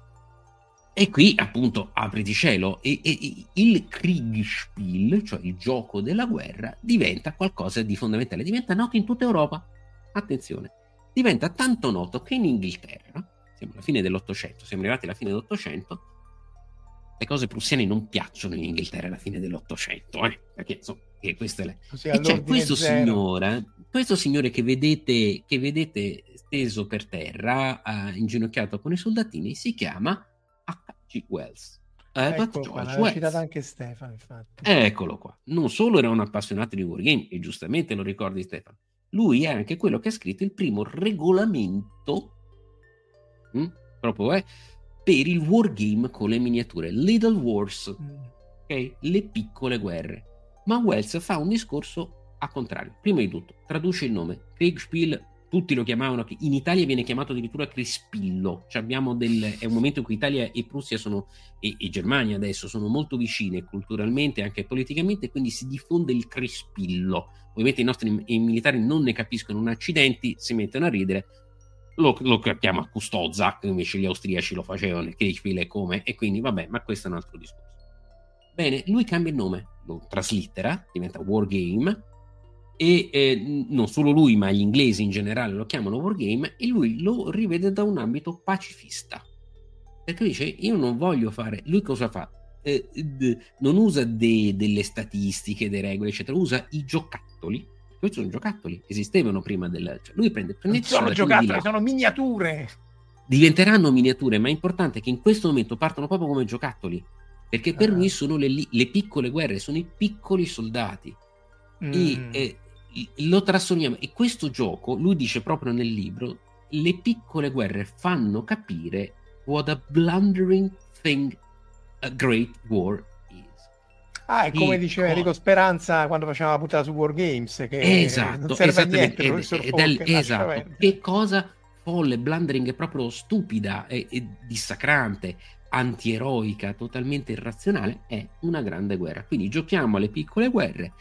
E qui appunto apriti cielo e, e, il Kriegspiel, cioè il gioco della guerra, diventa qualcosa di fondamentale, diventa noto in tutta Europa. Attenzione, diventa tanto noto che in Inghilterra, siamo alla fine dell'Ottocento, siamo arrivati alla fine dell'Ottocento, le cose prussiane non piacciono in Inghilterra alla fine dell'Ottocento, eh? perché insomma, che questa è la... e c'è questo signore, questo signore che vedete, che vedete steso per terra, uh, inginocchiato con i soldatini, si chiama H.G. Wells. Ecco qua, l'aveva citato anche Stefano, infatti. Eccolo qua. Non solo era un appassionato di wargame, e giustamente lo ricordi Stefano, lui è anche quello che ha scritto il primo regolamento, mh, hm, proprio eh, per il wargame con le miniature, Little Wars, mm. okay? le piccole guerre. Ma Wells fa un discorso a contrario. Prima di tutto, traduce il nome, Kriegspiel tutti lo chiamavano, in Italia viene chiamato addirittura Crispillo, cioè del, è un momento in cui Italia e Prussia sono, e, e, Germania adesso sono molto vicine culturalmente e anche politicamente, quindi si diffonde il Crispillo. Ovviamente i nostri i militari non ne capiscono un accidenti, si mettono a ridere, lo, lo chiama Custozza, invece gli austriaci lo facevano, è come, e quindi vabbè, ma questo è un altro discorso. Bene, lui cambia il nome, lo traslittera, diventa Wargame, e eh, non solo lui ma gli inglesi in generale lo chiamano wargame e lui lo rivede da un ambito pacifista perché dice io non voglio fare lui cosa fa? Eh, d- non usa de- delle statistiche, delle regole eccetera usa i giocattoli questi sono giocattoli esistevano prima del cioè lui prende, prende sono giocattoli sono miniature diventeranno miniature ma è importante che in questo momento partano proprio come giocattoli perché per ah. lui sono le, le, piccole guerre sono i piccoli soldati mm. e eh, lo trasformiamo e questo gioco, lui dice proprio nel libro, le piccole guerre fanno capire what a blundering thing a great war. Ah, è come diceva Enrico Speranza quando faceva la puntata su Wargames, che esatto, non serve a niente, ed, ed, ed, esatto. Che cosa folle, blundering, proprio stupida e, e dissacrante, antieroica, totalmente irrazionale, è una grande guerra. Quindi giochiamo alle piccole guerre,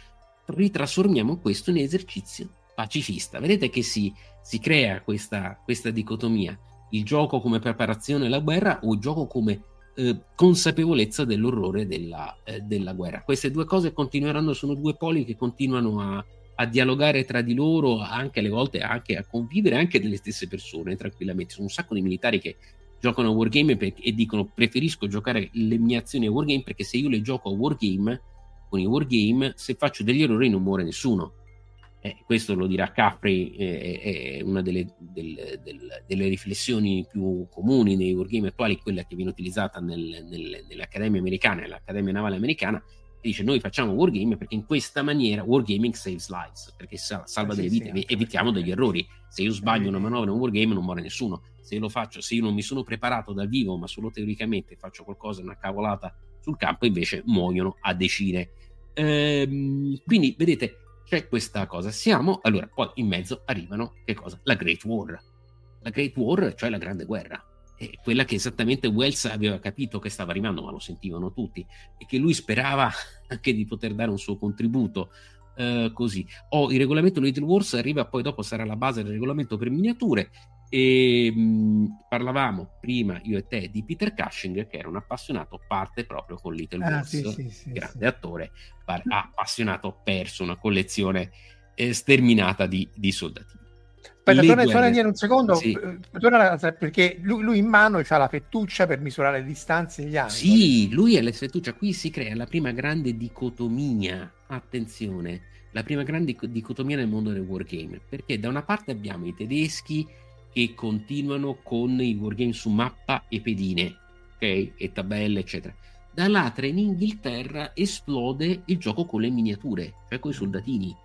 ritrasformiamo questo in esercizio pacifista. Vedete che si, si crea questa, questa, dicotomia, il gioco come preparazione alla guerra o il gioco come eh, consapevolezza dell'orrore della, eh, della, guerra. Queste due cose continueranno, sono due poli che continuano a, a, dialogare tra di loro, anche alle volte anche a convivere anche delle stesse persone tranquillamente. Sono un sacco di militari che giocano a wargame e dicono preferisco giocare le mie azioni a wargame perché se io le gioco a wargame con i wargame, se faccio degli errori non muore nessuno. Eh, questo lo dirà Capri, eh, è una delle, del, del, delle, riflessioni più comuni nei wargame attuali, quella che viene utilizzata nel, nel, nell'Accademia americana, nell'Accademia Navale americana, che dice noi facciamo wargame perché in questa maniera wargaming saves lives, perché salva delle vite, sì, evitiamo degli errori. Se io sbaglio una manovra in un wargame non muore nessuno. Se io lo faccio, se io non mi sono preparato dal vivo, ma solo teoricamente faccio qualcosa, una cavolata sul campo invece muoiono a decine. Ehm, quindi vedete, c'è questa cosa. Siamo, allora, poi in mezzo arrivano che cosa? La Great War. La Great War, cioè la Grande Guerra. è quella che esattamente Wells aveva capito che stava arrivando, ma lo sentivano tutti, e che lui sperava anche di poter dare un suo contributo. Uh, così. Oh, il regolamento Little Wars arriva poi dopo sarà la base del regolamento per miniature e mh, parlavamo prima io e te di Peter Cushing che era un appassionato parte proprio con Little ah, Wars sì, sì, sì, grande attore appassionato perso una collezione eh, sterminata di, di soldatini Aspetta, torna, guerre... torna indietro un secondo, sì. Eh, torna, perché lui, lui, in mano ha la fettuccia per misurare le distanze gli angoli. Sì, lui è la fettuccia. Qui si crea la prima grande dicotomia. Attenzione, la prima grande dicotomia nel mondo del wargame. Perché da una parte abbiamo i tedeschi che continuano con i wargame su mappa e pedine, ok? E tabelle, eccetera. Dall'altra in Inghilterra esplode il gioco con le miniature, cioè con i soldatini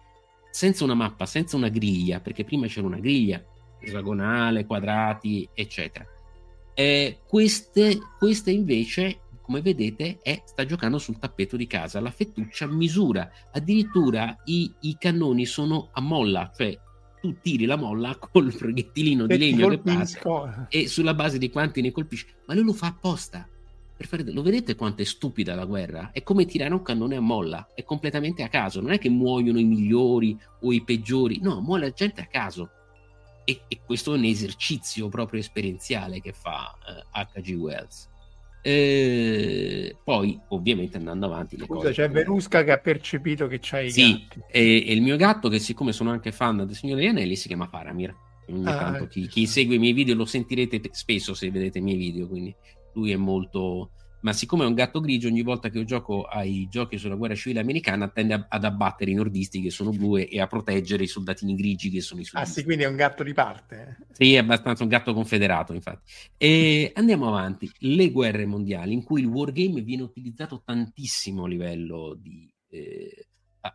senza una mappa, senza una griglia, perché prima c'era una griglia esagonale, quadrati, eccetera. Eh, queste, queste invece, come vedete, è, sta giocando sul tappeto di casa. La fettuccia misura, addirittura i, i cannoni sono a molla, cioè tu tiri la molla col proiettilino di legno che passa e sulla base di quanti ne colpisci, ma lui lo fa apposta fare... Lo vedete quanto è stupida la guerra? È come tirare un cannone a molla, è completamente a caso. Non è che muoiono i migliori o i peggiori, no, muore la gente a caso. E, e questo è un esercizio proprio esperienziale che fa eh, H.G. Wells. Eh, poi, ovviamente, andando avanti, le Scusa, cose. C'è Verusca che ha percepito che c'hai. Sì, e, e, il mio gatto, che siccome sono anche fan del Signore Anelli, si chiama Faramir. Ogni ah, tanto chi, chi, segue i miei video lo sentirete spesso se vedete i miei video. Quindi lui è molto ma siccome è un gatto grigio ogni volta che io gioco ai giochi sulla guerra civile americana tende a, ad abbattere i nordisti che sono blu e a proteggere i soldatini grigi che sono i sudisti. Ah sì, quindi è un gatto di parte. Sì, è abbastanza un gatto confederato infatti. E andiamo avanti. Le guerre mondiali in cui il wargame viene utilizzato tantissimo a livello di... Eh,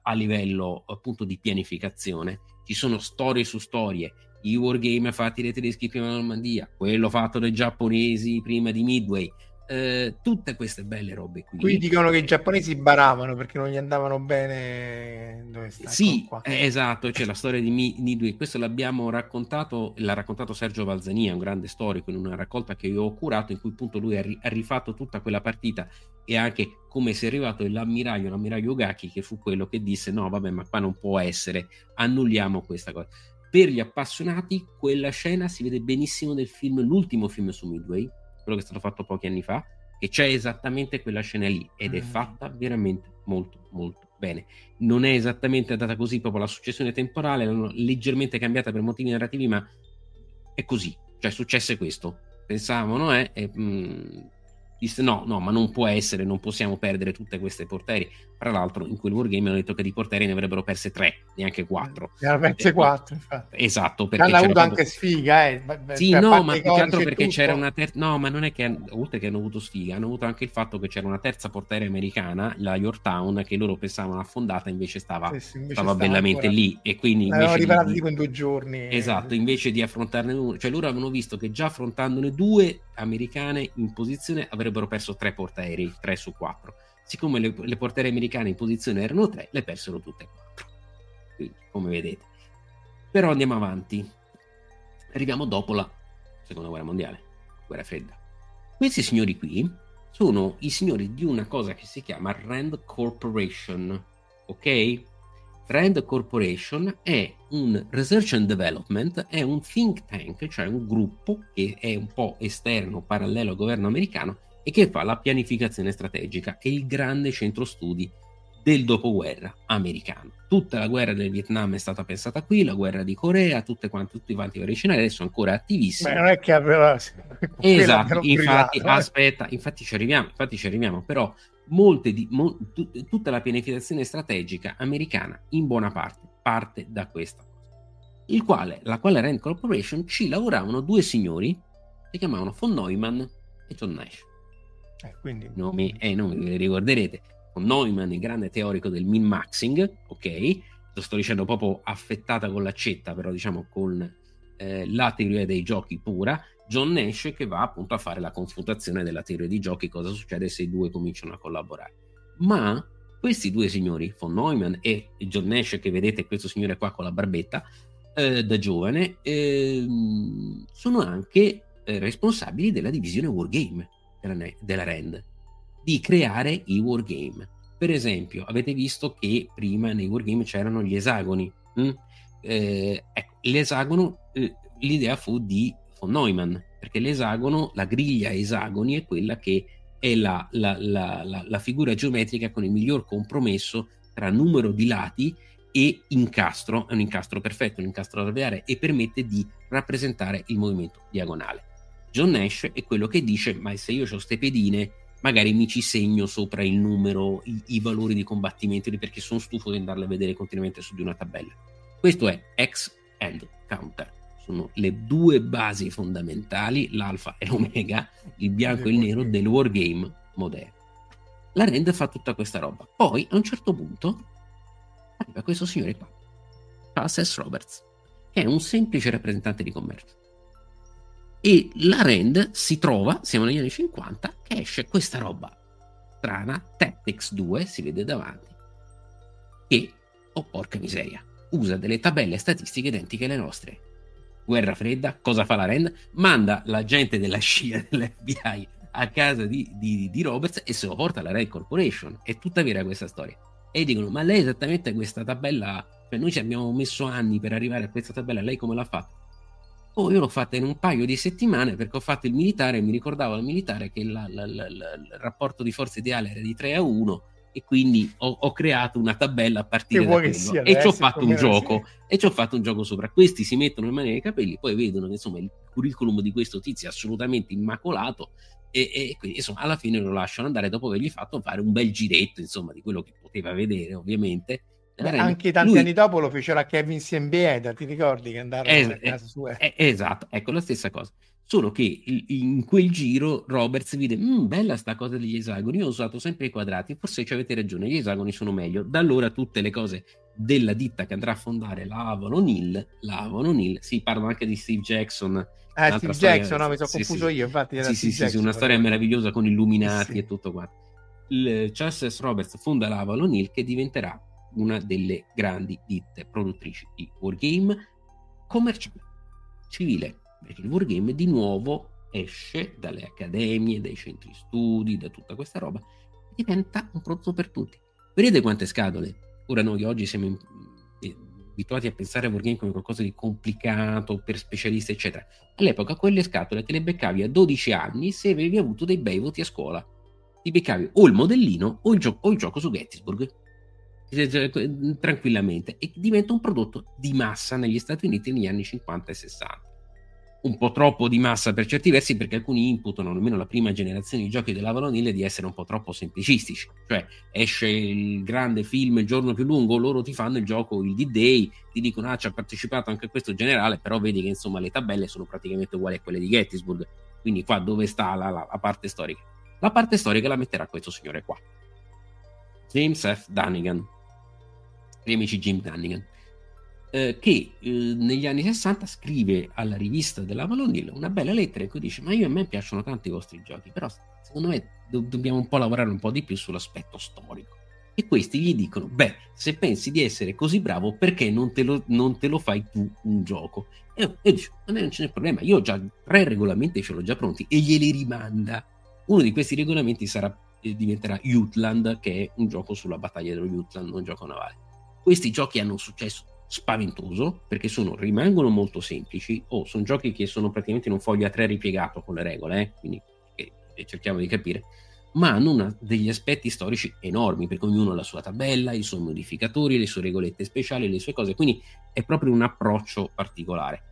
a livello appunto di pianificazione. Ci sono storie su storie, i wargame fatti dai tedeschi prima della Normandia, quello fatto dai giapponesi prima di Midway, eh, tutte queste belle robe qui. Qui dicono che i giapponesi baravano perché non gli andavano bene dove sta. Sì, eh, esatto, c'è la storia di Midway, questo l'abbiamo raccontato, l'ha raccontato Sergio Valzania, un grande storico, in una raccolta che io ho curato, in cui appunto lui ha, ri- ha rifatto tutta quella partita e anche come si è arrivato l'ammiraglio, l'ammiraglio Gaki, che fu quello che disse no vabbè ma qua non può essere, annulliamo questa cosa per gli appassionati quella scena si vede benissimo nel film, l'ultimo film su Midway, quello che è stato fatto pochi anni fa, che c'è esattamente quella scena lì ed è mm. fatta veramente molto molto bene. Non è esattamente andata così proprio la successione temporale, l'hanno leggermente cambiata per motivi narrativi, ma è così, cioè successe questo. Pensavano, eh, e, mh, mm, disse no, no, ma non può essere, non possiamo perdere tutte queste portieri. Tra l'altro, in quel wargame hanno detto che di portieri ne avrebbero perse tre, neanche quattro. Ne hanno perse quattro, infatti. Esatto, perché hanno avuto proprio... anche sfiga, eh. Sì, no, ma più che altro perché tutto. c'era una terza. No, ma non è che oltre che hanno avuto sfiga, hanno avuto anche il fatto che c'era una terza portiere americana, la Yorktown, che loro pensavano affondata, invece stava, sì, sì, invece stava bellamente ancora... lì. E quindi L'avevano riparato tipo in due giorni. Esatto, invece di affrontarne uno, cioè loro avevano visto che già affrontandone due americane in posizione avrebbero perso tre portaerei, tre su quattro siccome le, le portiere americane in posizione erano tre, le persero tutte e quattro. Quindi, come vedete. Però andiamo avanti. Arriviamo dopo la seconda guerra mondiale, guerra fredda. Questi signori qui sono i signori di una cosa che si chiama Rand Corporation, ok? Rand Corporation è un research and development, è un think tank, cioè un gruppo che è un po' esterno, parallelo al governo americano, e che fa la pianificazione strategica, è il grande centro studi del dopoguerra americano. Tutta la guerra del Vietnam è stata pensata qui, la guerra di Corea, tutte quante, tutti quanti i vari scenari, adesso ancora attivissimi. Ma non è che aveva... Esatto, infatti, brillato, aspetta, infatti ci arriviamo, infatti ci arriviamo, però molte di, mo, t- tutta la pianificazione strategica americana in buona parte parte da questa cosa. Il quale, la quale Rand Corporation ci lavoravano due signori, si chiamavano von Neumann e John Nash. Eh, quindi... nomi, eh, nomi li ricorderete. Neumann, il grande teorico del min-maxing, ok? Lo sto dicendo proprio affettata con l'accetta, però diciamo con eh, la teoria dei giochi pura. John Nash che va appunto a fare la confutazione della teoria dei giochi, cosa succede se i due cominciano a collaborare. Ma questi due signori, von Neumann e John Nash, che vedete questo signore qua con la barbetta, eh, da giovane, eh, sono anche eh, responsabili della divisione Wargame della, della Rand, di creare i Wargame. Per esempio, avete visto che prima nei Wargame c'erano gli esagoni. Hm? Eh, ecco, l'esagono, eh, l'idea fu di von Neumann, perché l'esagono, la griglia esagoni è quella che è la, la, la, la, figura geometrica con il miglior compromesso tra numero di lati e incastro, è un incastro perfetto, un incastro alveare e permette di rappresentare il movimento diagonale. John Nash è quello che dice, ma se io ho queste pedine, magari mi ci segno sopra il numero, i, i valori di combattimento, perché sono stufo di andarle a vedere continuamente su di una tabella. Questo è X and Counter. Sono le due basi fondamentali, l'alfa e l'omega, il bianco e il nero del wargame moderno. La Rand fa tutta questa roba. Poi, a un certo punto, arriva questo signore qua, Charles S. Roberts, che è un semplice rappresentante di commercio. E la Rand si trova, siamo negli anni 50, che esce questa roba strana, Tactics 2, si vede davanti, e, oh porca miseria, usa delle tabelle statistiche identiche alle nostre. Guerra fredda, cosa fa la Rand? Manda la gente della scia dell'FBI a casa di, di, di Roberts e se lo porta alla Red Corporation. È tutta vera questa storia. E dicono, ma lei esattamente questa tabella, cioè noi ci abbiamo messo anni per arrivare a questa tabella, lei come l'ha fatta? Oh, io l'ho fatta in un paio di settimane perché ho fatto il militare e mi ricordavo al militare che la, la, la, il rapporto di forza ideale era di 3 a 1 e quindi ho, ho creato una tabella a partire da quello. sia, e ci ho fatto un gioco sì. e ci ho fatto un gioco sopra. Questi si mettono in mano nei capelli poi vedono che insomma il curriculum di questo tizio è assolutamente immacolato e, e, quindi insomma alla fine lo lasciano andare dopo avergli fatto fare un bel giretto insomma di quello che poteva vedere ovviamente Beh, anche tanti lui... anni dopo lo fecero a Kevin Siembieda ti ricordi che andarono es- a casa sua eh, esatto ecco la stessa cosa solo che in quel giro Roberts vide mmm, bella sta cosa degli esagoni io ho usato sempre i quadrati forse ci avete ragione gli esagoni sono meglio da allora tutte le cose della ditta che andrà a fondare la Avalon Hill la Avalon Hill si parla anche di Steve Jackson Ah, Steve storia, Jackson, no, mi sono sì, confuso sì. io, infatti. Sì, sì, sì, sì, una storia meravigliosa con Illuminati e tutto quanto. Il Charles Roberts fonda la Avalon Hill che diventerà una delle grandi ditte produttrici di wargame commerciale, civile, perché il wargame di nuovo esce dalle accademie, dai centri studi, da tutta questa roba, diventa un prodotto per tutti. Vedete quante scatole? Ora noi oggi siamo in, abituati a pensare a wargame come qualcosa di complicato per specialisti, eccetera. All'epoca quelle scatole te le beccavi a 12 anni se avevi avuto dei bei voti a scuola. Ti beccavi o il modellino o il, gio- o il gioco su Gettysburg tranquillamente e diventa un prodotto di massa negli Stati Uniti negli anni 50 e 60 un po' troppo di massa per certi versi perché alcuni imputano, almeno la prima generazione di giochi della Valonile, di essere un po' troppo semplicistici. Cioè esce il grande film il giorno più lungo, loro ti fanno il gioco il D-Day, ti dicono ah ci ha partecipato anche questo generale, però vedi che insomma le tabelle sono praticamente uguali a quelle di Gettysburg. Quindi qua dove sta la, la, la parte storica? La parte storica la metterà questo signore qua. James F. Dunnigan. Gli amici Jim Dunnigan eh, che eh, negli anni 60 scrive alla rivista della Valonil una bella lettera in cui dice ma io a me piacciono tanto i vostri giochi però secondo me do- dobbiamo un po' lavorare un po' di più sull'aspetto storico. E questi gli dicono beh se pensi di essere così bravo perché non te lo, non te lo fai tu un gioco? E io dice non ce n'è problema io ho già tre regolamenti ce l'ho già pronti e glieli rimanda. Uno di questi regolamenti sarà, diventerà Jutland che è un gioco sulla battaglia dello Jutland un gioco navale questi giochi hanno un successo spaventoso perché sono, rimangono molto semplici o sono giochi che sono praticamente in un foglio a tre ripiegato con le regole, eh? quindi eh, cerchiamo di capire, ma hanno una, degli aspetti storici enormi perché ognuno ha la sua tabella, i suoi modificatori, le sue regolette speciali, le sue cose, quindi è proprio un approccio particolare.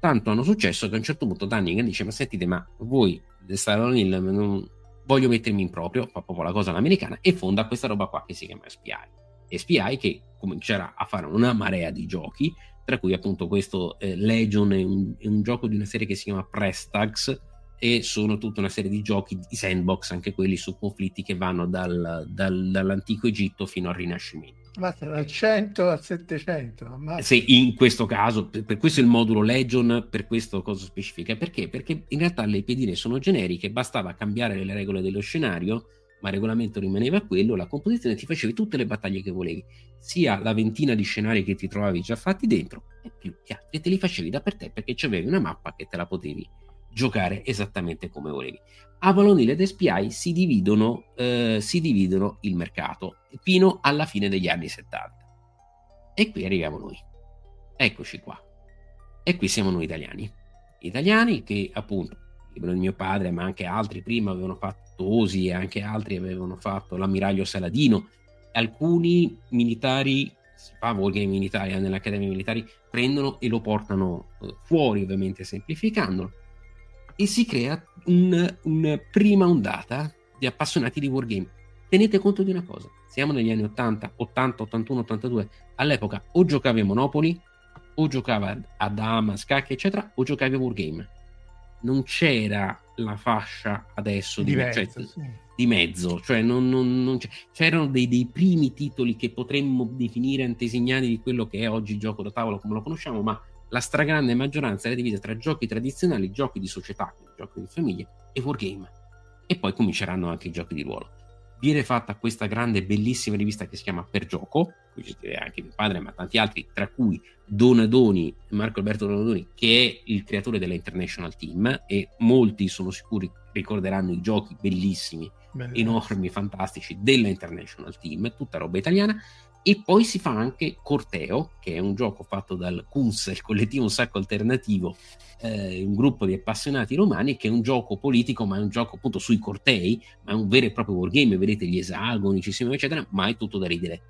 Tanto hanno successo che a un certo punto Dunning dice ma sentite ma voi Stalin Hill non voglio mettermi in proprio, fa proprio la cosa all'americana e fonda questa roba qua che si chiama SPI. SPI che comincerà a fare una marea di giochi, tra cui appunto questo eh, Legion è un, è un, gioco di una serie che si chiama Prestax e sono tutta una serie di giochi di sandbox, anche quelli su conflitti che vanno dal, dal, dall'antico Egitto fino al Rinascimento. Ma dal 100 al 700. Sì, in questo caso, per, per, questo il modulo Legion, per questo cosa specifica. Perché? Perché in realtà le pedine sono generiche, bastava cambiare le regole dello scenario ma il regolamento rimaneva quello, la composizione ti facevi tutte le battaglie che volevi, sia la ventina di scenari che ti trovavi già fatti dentro, e più gli altri te li facevi da per te perché c'avevi una mappa che te la potevi giocare esattamente come volevi. Avalon Hill ed SPI si dividono, eh, si dividono il mercato fino alla fine degli anni 70. E qui arriviamo noi. Eccoci qua. E qui siamo noi italiani. Italiani che appunto, libro di mio padre, ma anche altri prima avevano fatto Osi e anche altri avevano fatto l'ammiraglio Saladino. Alcuni militari, si fa wargame militari nelle accademie militari, prendono e lo portano eh, fuori, ovviamente semplificandolo e si crea un, una prima ondata di appassionati di wargame. Tenete conto di una cosa, siamo negli anni 80, 80, 81, 82, all'epoca o giocavi a Monopoli, o giocavi a Dama, scacchi, eccetera, o giocavi a wargame. Non c'era la fascia adesso di, Diverso, cioè, sì. di mezzo, cioè non, non- non c'erano dei, dei primi titoli che potremmo definire antesignani di quello che è oggi il gioco da tavolo come lo conosciamo, ma la stragrande maggioranza era divisa tra giochi tradizionali, giochi di società, giochi di famiglia e wargame. E poi cominceranno anche i giochi di ruolo. Viene fatta questa grande, bellissima rivista che si chiama Per Gioco, qui ci scrive anche mio padre, ma tanti altri, tra cui Donadoni, Marco Alberto Donadoni, che è il creatore della International Team, e molti sono sicuri ricorderanno i giochi bellissimi enormi, fantastici della International Team, tutta roba italiana. E poi si fa anche Corteo, che è un gioco fatto dal KUNS, il collettivo Un Sacco Alternativo, eh, un gruppo di appassionati romani, che è un gioco politico, ma è un gioco appunto sui cortei, ma è un vero e proprio wargame, vedete gli esagoni, ci siamo, eccetera, ma è tutto da ridere.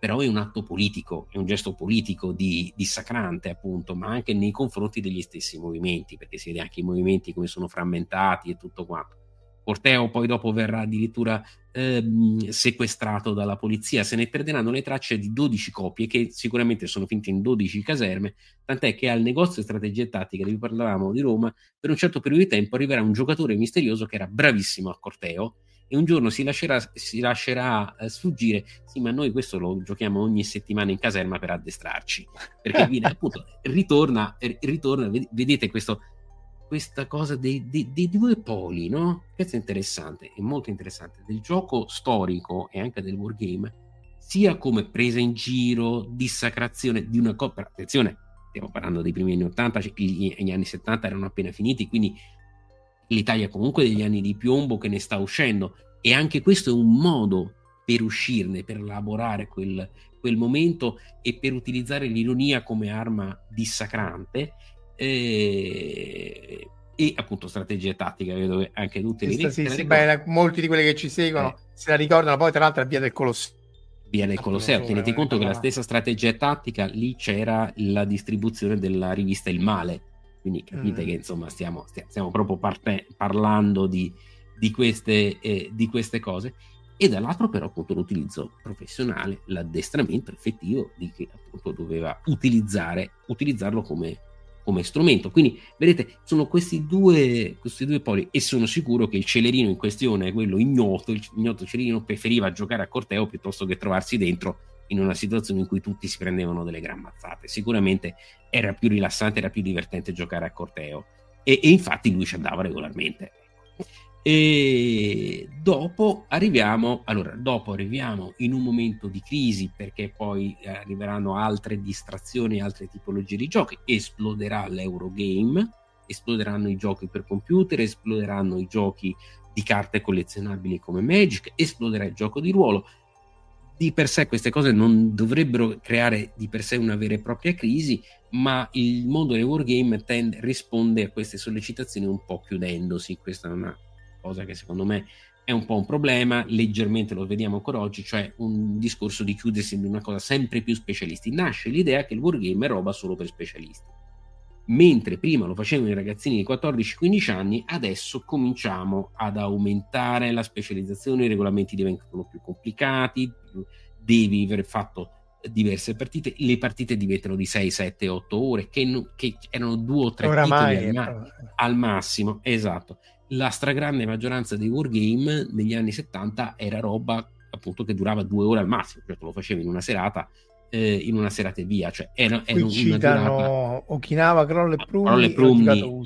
Però è un atto politico, è un gesto politico di, dissacrante, appunto, ma anche nei confronti degli stessi movimenti, perché si vede anche i movimenti come sono frammentati e tutto quanto. Corteo poi dopo verrà addirittura ehm, sequestrato dalla polizia, se ne perderanno le tracce di 12 copie che sicuramente sono finite in 12 caserme, tant'è che al negozio di strategia e tattica di cui parlavamo di Roma, per un certo periodo di tempo arriverà un giocatore misterioso che era bravissimo a Corteo e un giorno si lascerà, si lascerà eh, sfuggire, sì ma noi questo lo giochiamo ogni settimana in caserma per addestrarci, perché viene appunto, ritorna, ritorna, ved- vedete questo questa cosa dei, dei- dei due poli, no? Questo è interessante, è molto interessante, del gioco storico e anche del wargame, sia come presa in giro, dissacrazione di una cosa, attenzione, stiamo parlando dei primi anni 80, cioè gli, gli anni 70 erano appena finiti, quindi l'Italia comunque degli anni di piombo che ne sta uscendo e anche questo è un modo per uscirne, per elaborare quel, quel momento e per utilizzare l'ironia come arma dissacrante e, e appunto strategia e tattica vedo che anche tutte le Sì, sì, la sì, ricordi? beh, molti di quelli che ci seguono Eh. se la ricordano poi tra l'altro è via del Colosseo via del Colosseo. Tenete eh, conto che la stessa strategia tattica lì c'era la distribuzione della rivista Il Male. Quindi capite Mm. che insomma stiamo, stia- stiamo proprio parte- parlando di, di queste, eh, di queste cose. E dall'altro, però, appunto, l'utilizzo professionale, l'addestramento effettivo di chi appunto doveva utilizzare, utilizzarlo come, come strumento. Quindi, vedete, sono questi due, questi due poli, e sono sicuro che il celerino in questione, quello ignoto, il ignoto celerino, preferiva giocare a corteo piuttosto che trovarsi dentro in una situazione in cui tutti si prendevano delle gran mazzate. Sicuramente era più rilassante, era più divertente giocare a corteo. E, e infatti lui ci andava regolarmente. E dopo arriviamo, allora, dopo arriviamo in un momento di crisi perché poi eh, arriveranno altre distrazioni, altre tipologie di giochi, esploderà l'Eurogame, esploderanno i giochi per computer, esploderanno i giochi di carte collezionabili come Magic, esploderà il gioco di ruolo. Di per sé queste cose non dovrebbero creare di per sé una vera e propria crisi, ma il mondo dei wargame tende, risponde a queste sollecitazioni un po' chiudendosi. Questa è una cosa che secondo me è un po' un problema, leggermente lo vediamo ancora oggi, cioè un discorso di chiudersi in una cosa sempre più specialisti. Nasce l'idea che il wargame è roba solo per specialisti. Mentre prima lo facevano i ragazzini di 14-15 anni, adesso cominciamo ad aumentare la specializzazione, i regolamenti diventano più complicati, devi aver fatto diverse partite, le partite diventano di 6, 7, 8 ore, che, che erano due o tre oramai titoli al, ma- al massimo, esatto. La stragrande maggioranza dei wargame negli anni 70 era roba appunto che durava due ore al massimo, te lo facevi in una serata, eh, in una serata e via, cioè era, era qui una durata... citano Okinawa, Kroll e Prumi, Kroll e Prumi.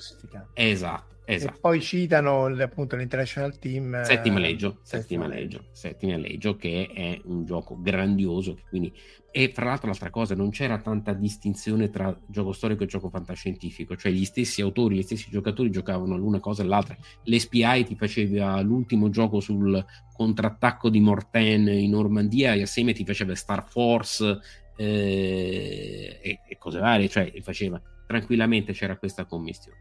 Esatto, esatto. E poi citano appunto l'International Team. eh, Settima Leggio, Settima Leggio, Settima Leggio, che è un gioco grandioso. Quindi, e fra l'altro, l'altra cosa, non c'era tanta distinzione tra gioco storico e gioco fantascientifico, cioè gli stessi autori, gli stessi giocatori giocavano l'una cosa e l'altra. L'SPI ti faceva l'ultimo gioco sul contrattacco di Mortain in Normandia, e assieme ti faceva Star Force eh, e, e cose varie, cioè faceva tranquillamente c'era questa commistione.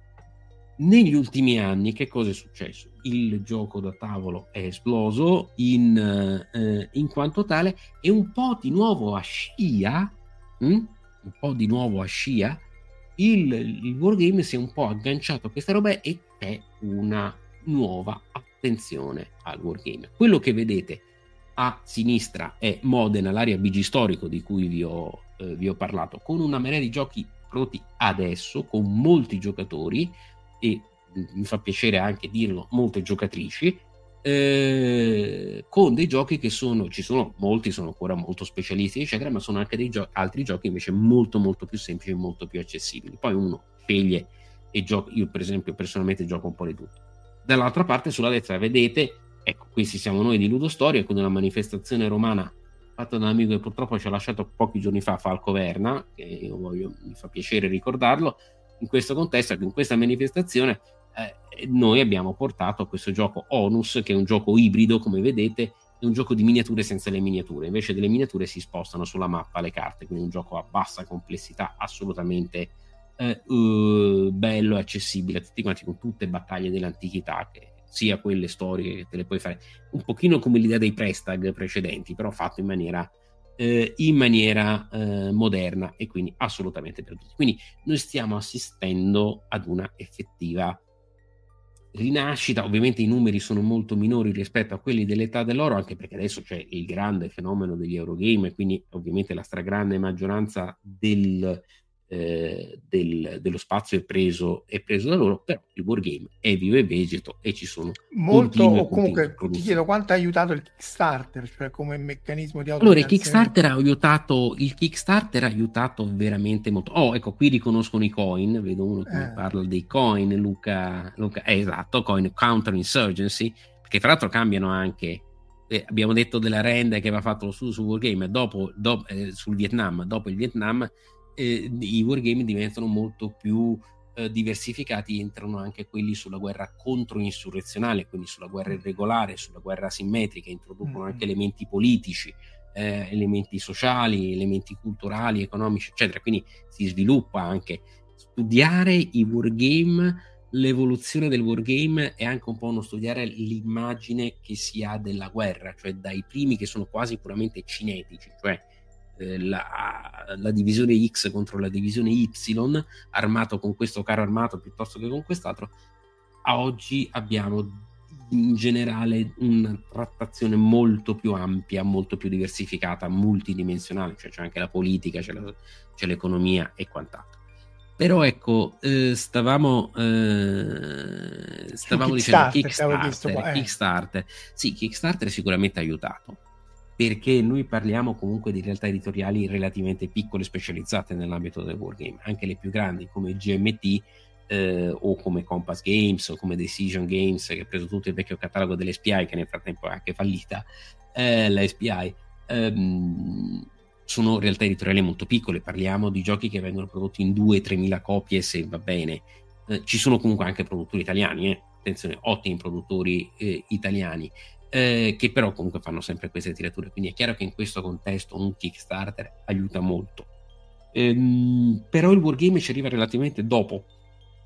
Negli ultimi anni che cosa è successo? Il gioco da tavolo è esploso in, eh, in quanto tale e un po' di nuovo a scia, hm? un po' di nuovo a scia, il, il wargame si è un po' agganciato a questa roba e c'è una nuova attenzione al wargame. Quello che vedete a sinistra è Modena, l'area BG storico di cui vi ho, eh, vi ho parlato, con una marea di giochi prodotti adesso, con molti giocatori e mi fa piacere anche dirlo, molte giocatrici, eh, con dei giochi che sono, ci sono molti, sono ancora molto specialisti, eccetera, ma sono anche dei gio- altri giochi invece molto molto più semplici e molto più accessibili. Poi uno sceglie e gioca, io per esempio personalmente gioco un po' di tutto. Dall'altra parte sulla destra vedete, ecco, questi siamo noi di Ludo Storia con una manifestazione romana fatta da un amico che purtroppo ci ha lasciato pochi giorni fa, Falco Verna, che io voglio, mi fa piacere ricordarlo, in questo contesto, in questa manifestazione, eh, noi abbiamo portato questo gioco Onus, che è un gioco ibrido, come vedete, è un gioco di miniature senza le miniature, invece delle miniature si spostano sulla mappa le carte, quindi un gioco a bassa complessità, assolutamente eh, uh, bello e accessibile a tutti quanti, con tutte battaglie dell'antichità, che sia quelle storiche che te le puoi fare, un pochino come l'idea dei prestag precedenti, però fatto in maniera eh, in maniera eh, moderna e quindi assolutamente per tutti. Quindi noi stiamo assistendo ad una effettiva rinascita, ovviamente i numeri sono molto minori rispetto a quelli dell'età dell'oro, anche perché adesso c'è il grande fenomeno degli Eurogame, quindi ovviamente la stragrande maggioranza del, eh, del, dello spazio è preso, è preso da loro, però il wargame è vivo e vegeto e ci sono molto continue, o comunque ti chiedo quanto ha aiutato il Kickstarter, cioè come meccanismo di allora il? Kickstarter ha aiutato il Kickstarter ha aiutato veramente molto oh ecco qui riconoscono i coin vedo uno che Eh. parla dei coin Luca, Luca eh, esatto coin counter insurgency perché tra l'altro cambiano anche eh, abbiamo detto della renda che aveva fatto lo studio su Wargame dopo, dopo eh, sul Vietnam dopo il Vietnam eh, i wargame diventano molto più eh, diversificati, entrano anche quelli sulla guerra controinsurrezionale, quindi sulla guerra irregolare, sulla guerra asimmetrica, introducono Mm. anche elementi politici, eh, elementi sociali, elementi culturali, economici, eccetera. Quindi si sviluppa anche studiare i wargame, l'evoluzione del wargame è anche un po' uno studiare l'immagine che si ha della guerra, cioè dai primi che sono quasi puramente cinetici, cioè la, la divisione X contro la divisione Y, armato con questo carro armato piuttosto che con quest'altro, a oggi abbiamo in generale una trattazione molto più ampia, molto più diversificata, multidimensionale, cioè c'è anche la politica, c'è, la- c'è l'economia e quant'altro. Però ecco, eh, stavamo, eh, stavamo dicendo Kickstarter, Kickstarter, eh. Kickstarter. Sì, Kickstarter sicuramente ha aiutato perché noi parliamo comunque di realtà editoriali relativamente piccole specializzate nell'ambito del wargame, anche le più grandi come GMT eh, o come Compass Games o come Decision Games che ha preso tutto il vecchio catalogo dell'SPI che nel frattempo è anche fallita, eh, la SPI, ehm, sono realtà editoriali molto piccole, parliamo di giochi che vengono prodotti in 2-3 mila copie se va bene, Eh, ci sono comunque anche produttori italiani, eh. attenzione, ottimi produttori eh, italiani, eh, che però comunque fanno sempre queste tirature. Quindi è chiaro che in questo contesto un Kickstarter aiuta molto. Ehm, però il wargame ci arriva relativamente dopo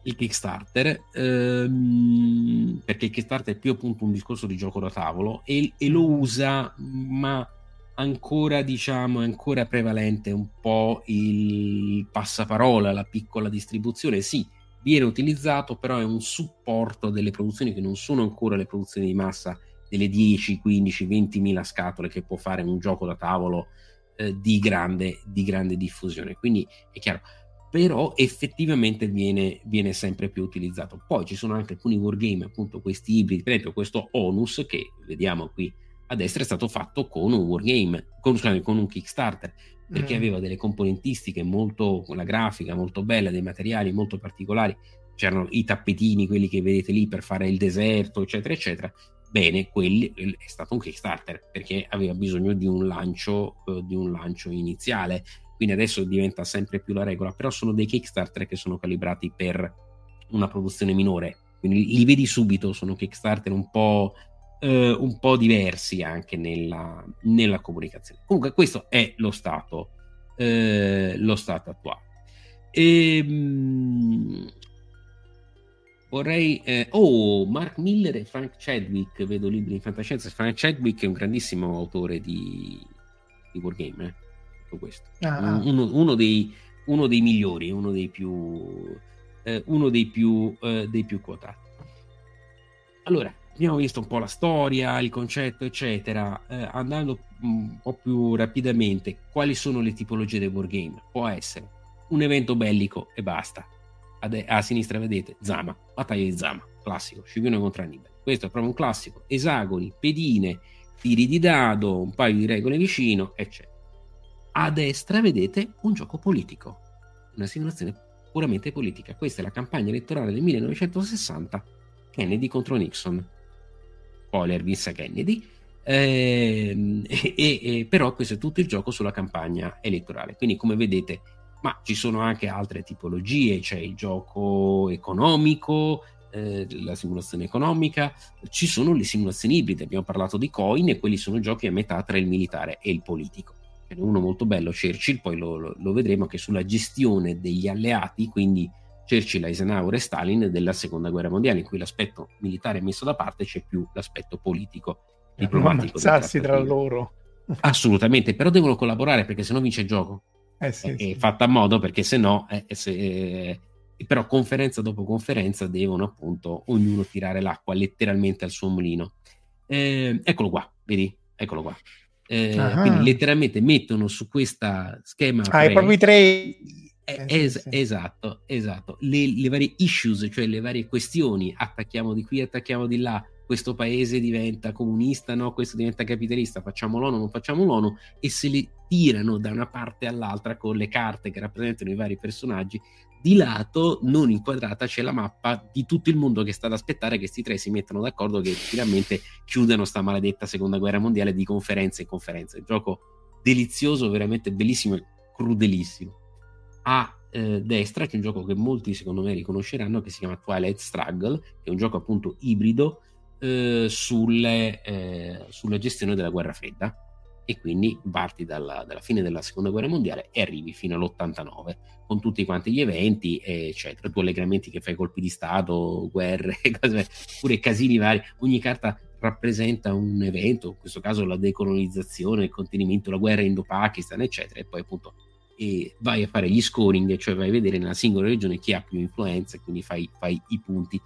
il Kickstarter, ehm, perché il Kickstarter è più appunto un discorso di gioco da tavolo e, e lo usa, ma ancora diciamo è ancora prevalente un po' il passaparola, la piccola distribuzione. Sì, viene utilizzato, però è un supporto delle produzioni che non sono ancora le produzioni di massa delle 10, 15, 20 mila scatole che può fare un gioco da tavolo eh, di, grande, di grande diffusione. Quindi è chiaro, però effettivamente viene, viene sempre più utilizzato. Poi ci sono anche alcuni wargame, appunto questi ibridi, per esempio questo Onus che vediamo qui a destra è stato fatto con un wargame, con, con un Kickstarter, perché Mm. aveva delle componentistiche molto, la grafica molto bella, dei materiali molto particolari, c'erano i tappetini, quelli che vedete lì per fare il deserto, eccetera, eccetera. Bene, quelli è stato un Kickstarter perché aveva bisogno di un lancio, eh, di un lancio iniziale. Quindi adesso diventa sempre più la regola, però sono dei Kickstarter che sono calibrati per una produzione minore. Quindi li vedi subito, sono Kickstarter un po', eh, un po diversi anche nella, nella, comunicazione. Comunque questo è lo stato, eh, lo stato attuale. E, ehm, vorrei eh, oh Mark Miller e Frank Chadwick vedo libri in fantascienza. Frank Chadwick è un grandissimo autore di, di wargame eh? tutto questo. Ah, ah. uno, uno, dei, uno, dei, migliori uno dei più eh, uno dei più, eh, dei più quotati. Allora abbiamo visto un po' la storia il concetto eccetera. Eh, andando un po' più rapidamente quali sono le tipologie del wargame? Può essere un evento bellico e basta a, de- a sinistra vedete Zama, battaglia di Zama, classico, Scipione contro Annibale. Questo è proprio un classico, esagoni, pedine, tiri di dado, un paio di regole vicino, eccetera. A destra vedete un gioco politico, una simulazione puramente politica. Questa è la campagna elettorale del 1960, Kennedy contro Nixon. Spoiler, vinse Kennedy. Eh, e, e, però questo è tutto il gioco sulla campagna elettorale. Quindi, come vedete, ma ci sono anche altre tipologie, c'è il gioco economico, eh, la simulazione economica, ci sono le simulazioni ibride, abbiamo parlato di coin e quelli sono giochi a metà tra il militare e il politico. Ce n'è uno molto bello, Churchill, poi lo, lo, lo vedremo che sulla gestione degli alleati, quindi Churchill, Eisenhower e Stalin della seconda guerra mondiale, in cui l'aspetto militare è messo da parte, c'è più l'aspetto politico, diplomatico. Ammazzarsi tra loro. Assolutamente, però devono collaborare perché sennò vince il gioco eh sì, è, sì. fatta a modo perché se no, eh, se, eh, però conferenza dopo conferenza devono appunto ognuno tirare l'acqua letteralmente al suo mulino. Eh, eccolo qua, vedi? Eccolo qua. Eh, quindi letteralmente mettono su questa schema. Ah, i tre. Eh, es- esatto, esatto. Le, le varie issues, cioè le varie questioni, attacchiamo di qui, attacchiamo di là, questo paese diventa comunista, no, questo diventa capitalista, facciamo l'ONU, non facciamo l'ONU, e se le tirano da una parte all'altra con le carte che rappresentano i vari personaggi. Di lato, non inquadrata, c'è la mappa di tutto il mondo che sta ad aspettare che questi tre si mettano d'accordo che finalmente chiudano sta maledetta seconda guerra mondiale di conferenze e conferenze. Un gioco delizioso, veramente bellissimo e crudelissimo. A eh, destra c'è un gioco che molti secondo me riconosceranno che si chiama Twilight Struggle, che è un gioco appunto ibrido eh, sulle, eh, sulla gestione della guerra fredda. E quindi parti dalla, dalla, fine della seconda guerra mondiale e arrivi fino all'89 con tutti quanti gli eventi eccetera. Tu allegramenti che fai colpi di stato guerre cose, pure casini vari. Ogni carta rappresenta un evento in questo caso la decolonizzazione il contenimento la guerra indo-pakistan eccetera. E poi appunto e vai a fare gli scoring cioè vai a vedere nella singola regione chi ha più influenza quindi fai, fai i punti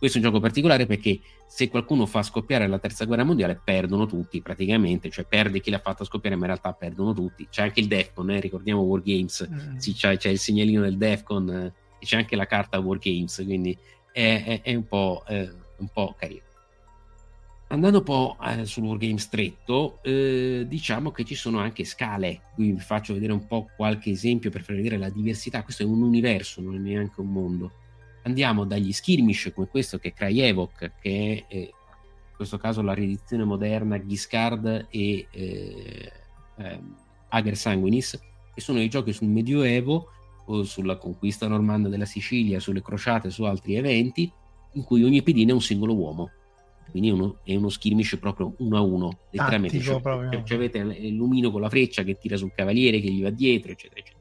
questo è un gioco particolare perché se qualcuno fa scoppiare la terza guerra mondiale perdono tutti praticamente, cioè perde chi l'ha fatta scoppiare ma in realtà perdono tutti. C'è anche il Defcon, eh, ricordiamo Wargames, mm. sì, c'è, c'è, il segnalino del Defcon eh, e c'è anche la carta Wargames, quindi è, è, è un, po', un, po', carino. Andando un po' eh, sul wargame stretto, eh, diciamo che ci sono anche scale. Qui vi faccio vedere un po' qualche esempio per far vedere la diversità. Questo è un universo, non è neanche un mondo andiamo dagli skirmish come questo che è Krajevok, che è eh, in questo caso la riedizione moderna Ghiscard e eh, eh, Ager Sanguinis, che sono i giochi sul Medioevo o sulla conquista normanna della Sicilia, sulle crociate, su altri eventi, in cui ogni pedina è un singolo uomo. Quindi uno, è uno skirmish proprio uno a uno, letteralmente. Tattico, cioè, cioè, avete l'umino con la freccia che tira sul cavaliere, che gli va dietro, eccetera, eccetera.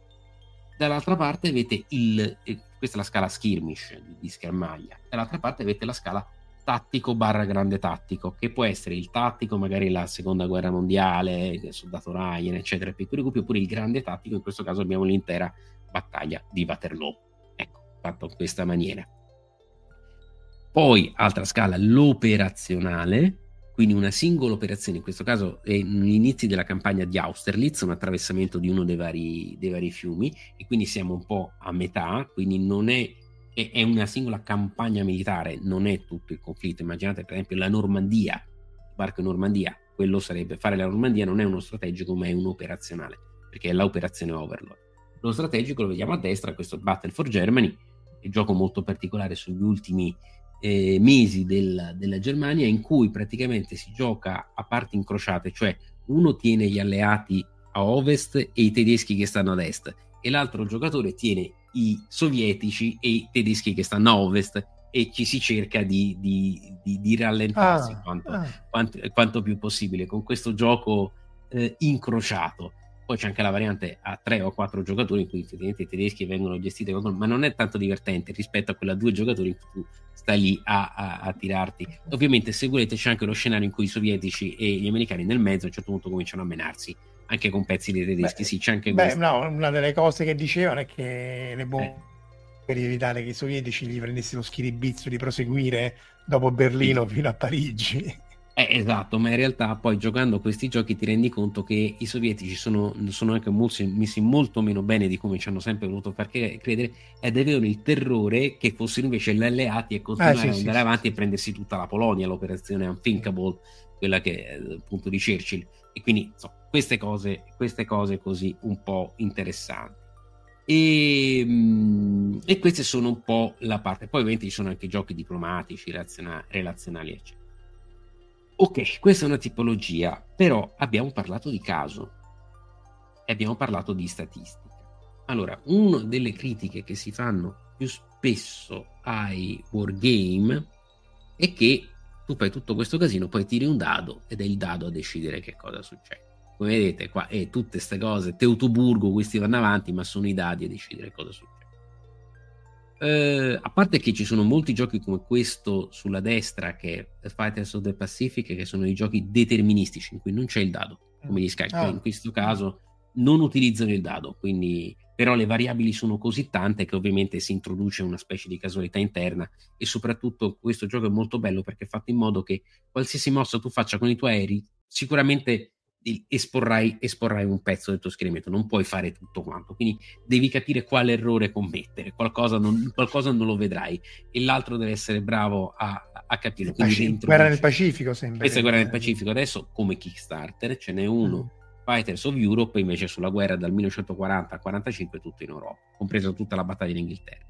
Dall'altra parte avete il, questa è la scala skirmish di, di schermaglia, dall'altra parte avete la scala tattico barra grande tattico, che può essere il tattico, magari la seconda guerra mondiale, il soldato Ryan, eccetera, piccoli gruppi, oppure il grande tattico, in questo caso abbiamo l'intera battaglia di Waterloo. Ecco, fatto in questa maniera. Poi, altra scala, l'operazionale, quindi una singola operazione, in questo caso è gli inizi della campagna di Austerlitz, un attraversamento di uno dei vari, dei vari fiumi, e quindi siamo un po' a metà, quindi non è, è, una singola campagna militare, non è tutto il conflitto. Immaginate per esempio la Normandia, il barco in Normandia, quello sarebbe fare la Normandia, non è uno strategico, ma è un operazionale, perché è l'operazione Overlord. Lo strategico lo vediamo a destra, questo Battle for Germany, il gioco molto particolare sugli ultimi eh, mesi del, della Germania, in cui praticamente si gioca a parti incrociate, cioè uno tiene gli alleati a ovest e i tedeschi che stanno ad est, e l'altro giocatore tiene i sovietici e i tedeschi che stanno a ovest e ci si cerca di, di, di, di rallentarsi ah, quanto, ah. Quanto, quanto, più possibile con questo gioco eh, incrociato. Poi c'è anche la variante a tre o quattro giocatori in cui effettivamente i tedeschi vengono gestiti, ma non è tanto divertente rispetto a quella a due giocatori in cui tu stai lì a, a, a, tirarti. Ovviamente se volete c'è anche lo scenario in cui i sovietici e gli americani nel mezzo a un certo punto cominciano a menarsi anche con pezzi dei tedeschi. Beh, sì, c'è anche beh, no, una delle cose che dicevano è che le bombe eh per evitare che i sovietici gli prendessero schiribizzo di proseguire dopo Berlino sì. fino a Parigi. Eh, esatto, ma in realtà poi giocando questi giochi ti rendi conto che i sovietici sono, sono anche molto, messi molto meno bene di come ci hanno sempre voluto far credere ed avevano il terrore che fossero invece gli alleati e continuare ah, sì, ad andare sì, avanti sì. e prendersi tutta la Polonia, l'operazione Unthinkable, quella che è il punto di Churchill. E quindi insomma, queste, cose, queste cose così un po' interessanti. E, mm, e, queste sono un po' la parte. Poi ovviamente ci sono anche giochi diplomatici, relazionali, eccetera. Ok, questa è una tipologia, però abbiamo parlato di caso. E abbiamo parlato di statistica. Allora, una delle critiche che si fanno più spesso ai wargame è che tu fai tutto questo casino, poi tiri un dado ed è il dado a decidere che cosa succede. Come vedete qua è tutte queste cose Teutoburgo questi vanno avanti ma sono i dadi a decidere cosa succede eh, a parte che ci sono molti giochi come questo sulla destra che è Fighters of the Pacific che sono i giochi deterministici in cui non c'è il dado come gli Skype ah. in questo caso non utilizzano il dado quindi però le variabili sono così tante che ovviamente si introduce una specie di casualità interna e soprattutto questo gioco è molto bello perché è fatto in modo che qualsiasi mossa tu faccia con i tuoi aerei sicuramente esporrai, esporrai un pezzo del tuo schieramento, non puoi fare tutto quanto, quindi devi capire quale errore commettere, qualcosa non, qualcosa non lo vedrai e l'altro deve essere bravo a, a capire. Paci- guerra nel Pacifico sembra. Questa è guerra nel Pacifico, adesso come Kickstarter ce n'è uno. Mm. Fighters of Europe invece sulla guerra dal 1940 al 45 tutto in Europa, compresa tutta la battaglia in Inghilterra.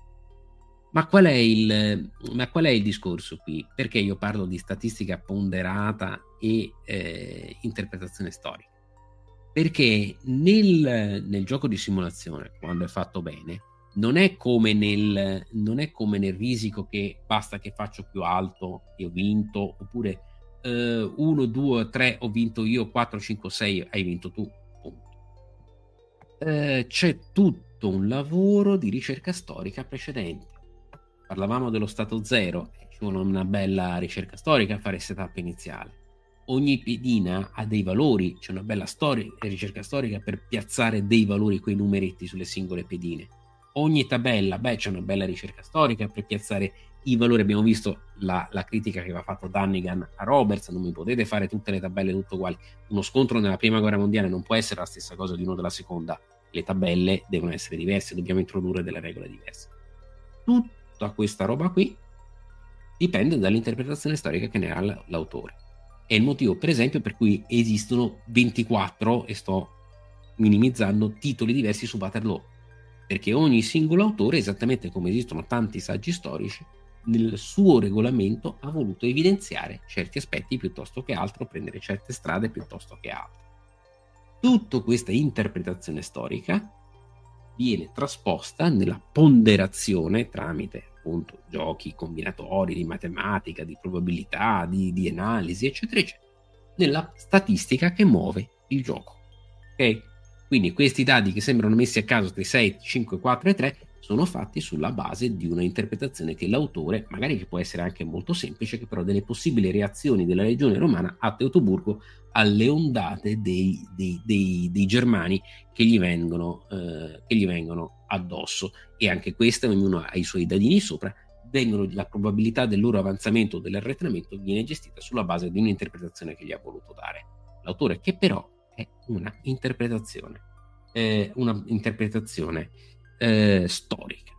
Ma qual, il, ma qual, è il, discorso qui? Perché io parlo di statistica ponderata e eh, interpretazione storica? Perché nel, nel, gioco di simulazione, quando è fatto bene, non è, come nel, non è come nel risico che basta che faccio più alto e ho vinto, oppure 1, 2, 3 ho vinto io, 4, 5, 6 hai vinto tu. Eh, c'è tutto un lavoro di ricerca storica precedente parlavamo dello stato zero, ci vuole una bella ricerca storica a fare setup iniziale. Ogni pedina ha dei valori, c'è una bella storia, ricerca storica per piazzare dei valori, quei numeretti sulle singole pedine. Ogni tabella, beh, c'è una bella ricerca storica per piazzare i valori. Abbiamo visto la, la critica che aveva fatto Dannigan a Roberts, non mi potete fare tutte le tabelle tutto uguali. Uno scontro nella prima guerra mondiale non può essere la stessa cosa di uno della seconda. Le tabelle devono essere diverse, dobbiamo introdurre delle regole diverse. Tutto tutta questa roba qui dipende dall'interpretazione storica che ne ha l'autore. È il motivo, per esempio, per cui esistono 24, e sto minimizzando, titoli diversi su Waterloo. Perché ogni singolo autore, esattamente come esistono tanti saggi storici, nel suo regolamento ha voluto evidenziare certi aspetti piuttosto che altro, prendere certe strade piuttosto che altre. Tutta questa interpretazione storica viene trasposta nella ponderazione tramite appunto giochi combinatori di matematica, di probabilità, di, di analisi, eccetera, eccetera, nella statistica che muove il gioco. Ok? Quindi questi dati che sembrano messi a caso tra 6, 5, 4 e 3 sono fatti sulla base di una interpretazione che l'autore, magari che può essere anche molto semplice, che però delle possibili reazioni della legione romana a Teutoburgo alle ondate dei, dei, dei, dei germani che gli, vengono, eh, che gli vengono addosso. E anche queste, ognuno ha i suoi dadini sopra, vengono, la probabilità del loro avanzamento o dell'arretramento viene gestita sulla base di un'interpretazione che gli ha voluto dare l'autore, che però è una interpretazione, eh, una interpretazione eh, storica.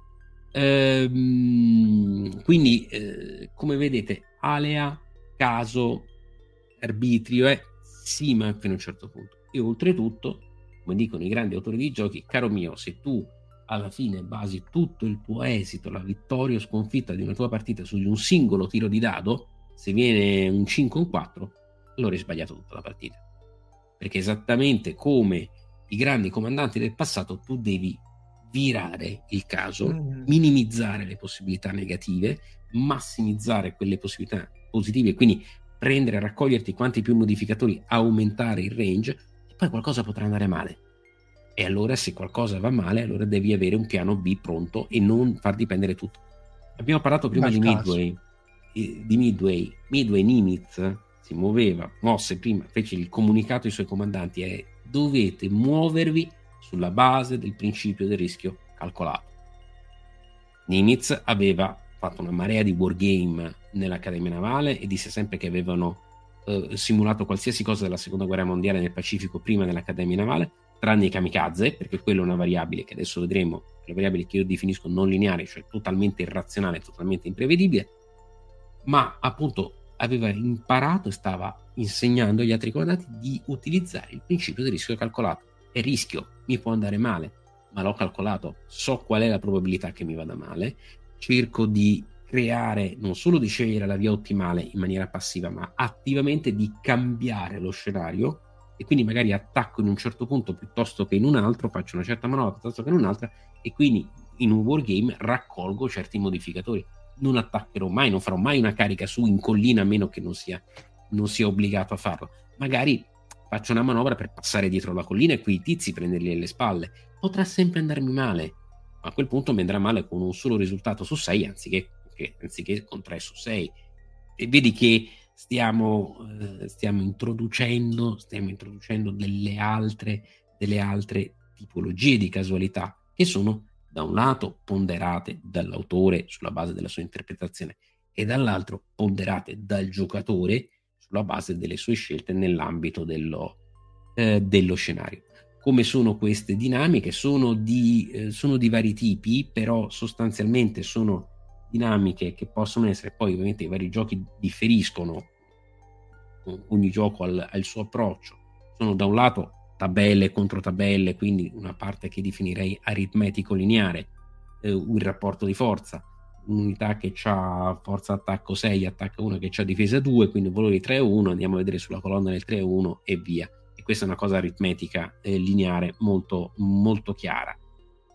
Ehm, quindi, eh, come vedete, alea, caso, arbitrio, eh, sì, ma fino a un certo punto. E oltretutto, come dicono i grandi autori di giochi, caro mio, se tu alla fine basi tutto il tuo esito, la vittoria o sconfitta di una tua partita su un singolo tiro di dado, se viene un 5 o un 4, allora hai sbagliato tutta la partita. Perché esattamente come i grandi comandanti del passato, tu devi virare il caso, mm. minimizzare le possibilità negative, massimizzare quelle possibilità positive, quindi prendere raccoglierti quanti più modificatori, aumentare il range, e poi qualcosa potrà andare male. E allora se qualcosa va male, allora devi avere un piano B pronto e non far dipendere tutto. Abbiamo parlato prima di Midway, di Midway. Midway Nimitz si muoveva, mosse prima, fece il comunicato ai suoi comandanti e dovete muovervi sulla base del principio del rischio calcolato. Nimitz aveva fatto una marea di wargame nell'Accademia Navale e disse sempre che avevano eh, simulato qualsiasi cosa della seconda guerra mondiale nel Pacifico prima dell'Accademia Navale, tranne i kamikaze, perché quello è una variabile che adesso vedremo, la variabile che io definisco non lineare, cioè totalmente irrazionale, totalmente imprevedibile, ma appunto aveva imparato e stava insegnando agli altri comandanti di utilizzare il principio del rischio calcolato. E rischio, mi può andare male, ma l'ho calcolato, so qual è la probabilità che mi vada male, cerco di creare, non solo di scegliere la via ottimale in maniera passiva, ma attivamente di cambiare lo scenario e quindi magari attacco in un certo punto piuttosto che in un altro, faccio una certa manovra piuttosto che in un'altra e quindi in un wargame raccolgo certi modificatori non attaccherò mai, non farò mai una carica su in collina a meno che non sia, non sia obbligato a farlo. Magari faccio una manovra per passare dietro la collina e quei tizi prenderli alle spalle. Potrà sempre andarmi male, ma a quel punto mi andrà male con un solo risultato su 6 anziché, anziché con 3 su 6. E vedi che stiamo, eh, stiamo, introducendo, stiamo introducendo delle altre, delle altre tipologie di casualità che sono da un lato ponderate dall'autore sulla base della sua interpretazione e dall'altro ponderate dal giocatore sulla base delle sue scelte nell'ambito dello, eh, dello scenario. Come sono queste dinamiche? Sono di, eh, sono di vari tipi, però sostanzialmente sono dinamiche che possono essere, poi ovviamente i vari giochi differiscono, ogni gioco ha il suo approccio. Sono da un lato tabelle contro tabelle, quindi una parte che definirei aritmetico lineare, eh, un rapporto di forza, un'unità che ha forza attacco 6, attacca 1 che ha difesa 2, quindi valori 3 1, andiamo a vedere sulla colonna del 3 1 e via. E questa è una cosa aritmetica eh, lineare molto, molto chiara.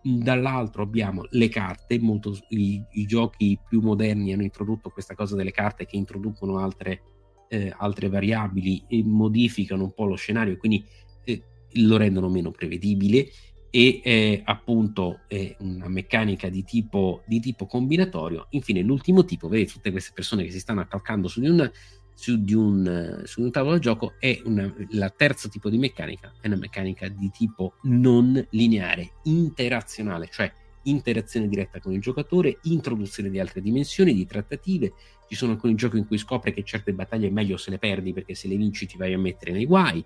Dall'altro abbiamo le carte, molto, i, i, giochi più moderni hanno introdotto questa cosa delle carte che introducono altre, eh, altre variabili e modificano un po' lo scenario, quindi eh, lo rendono meno prevedibile e eh, appunto una meccanica di tipo, di tipo, combinatorio. Infine, l'ultimo tipo, vedete tutte queste persone che si stanno accalcando su di un, su di un, su un tavolo da gioco, è una, la terzo tipo di meccanica, è una meccanica di tipo non lineare, interazionale, cioè interazione diretta con il giocatore, introduzione di altre dimensioni, di trattative. Ci sono alcuni giochi in cui scopre che certe battaglie è meglio se le perdi perché se le vinci ti vai a mettere nei guai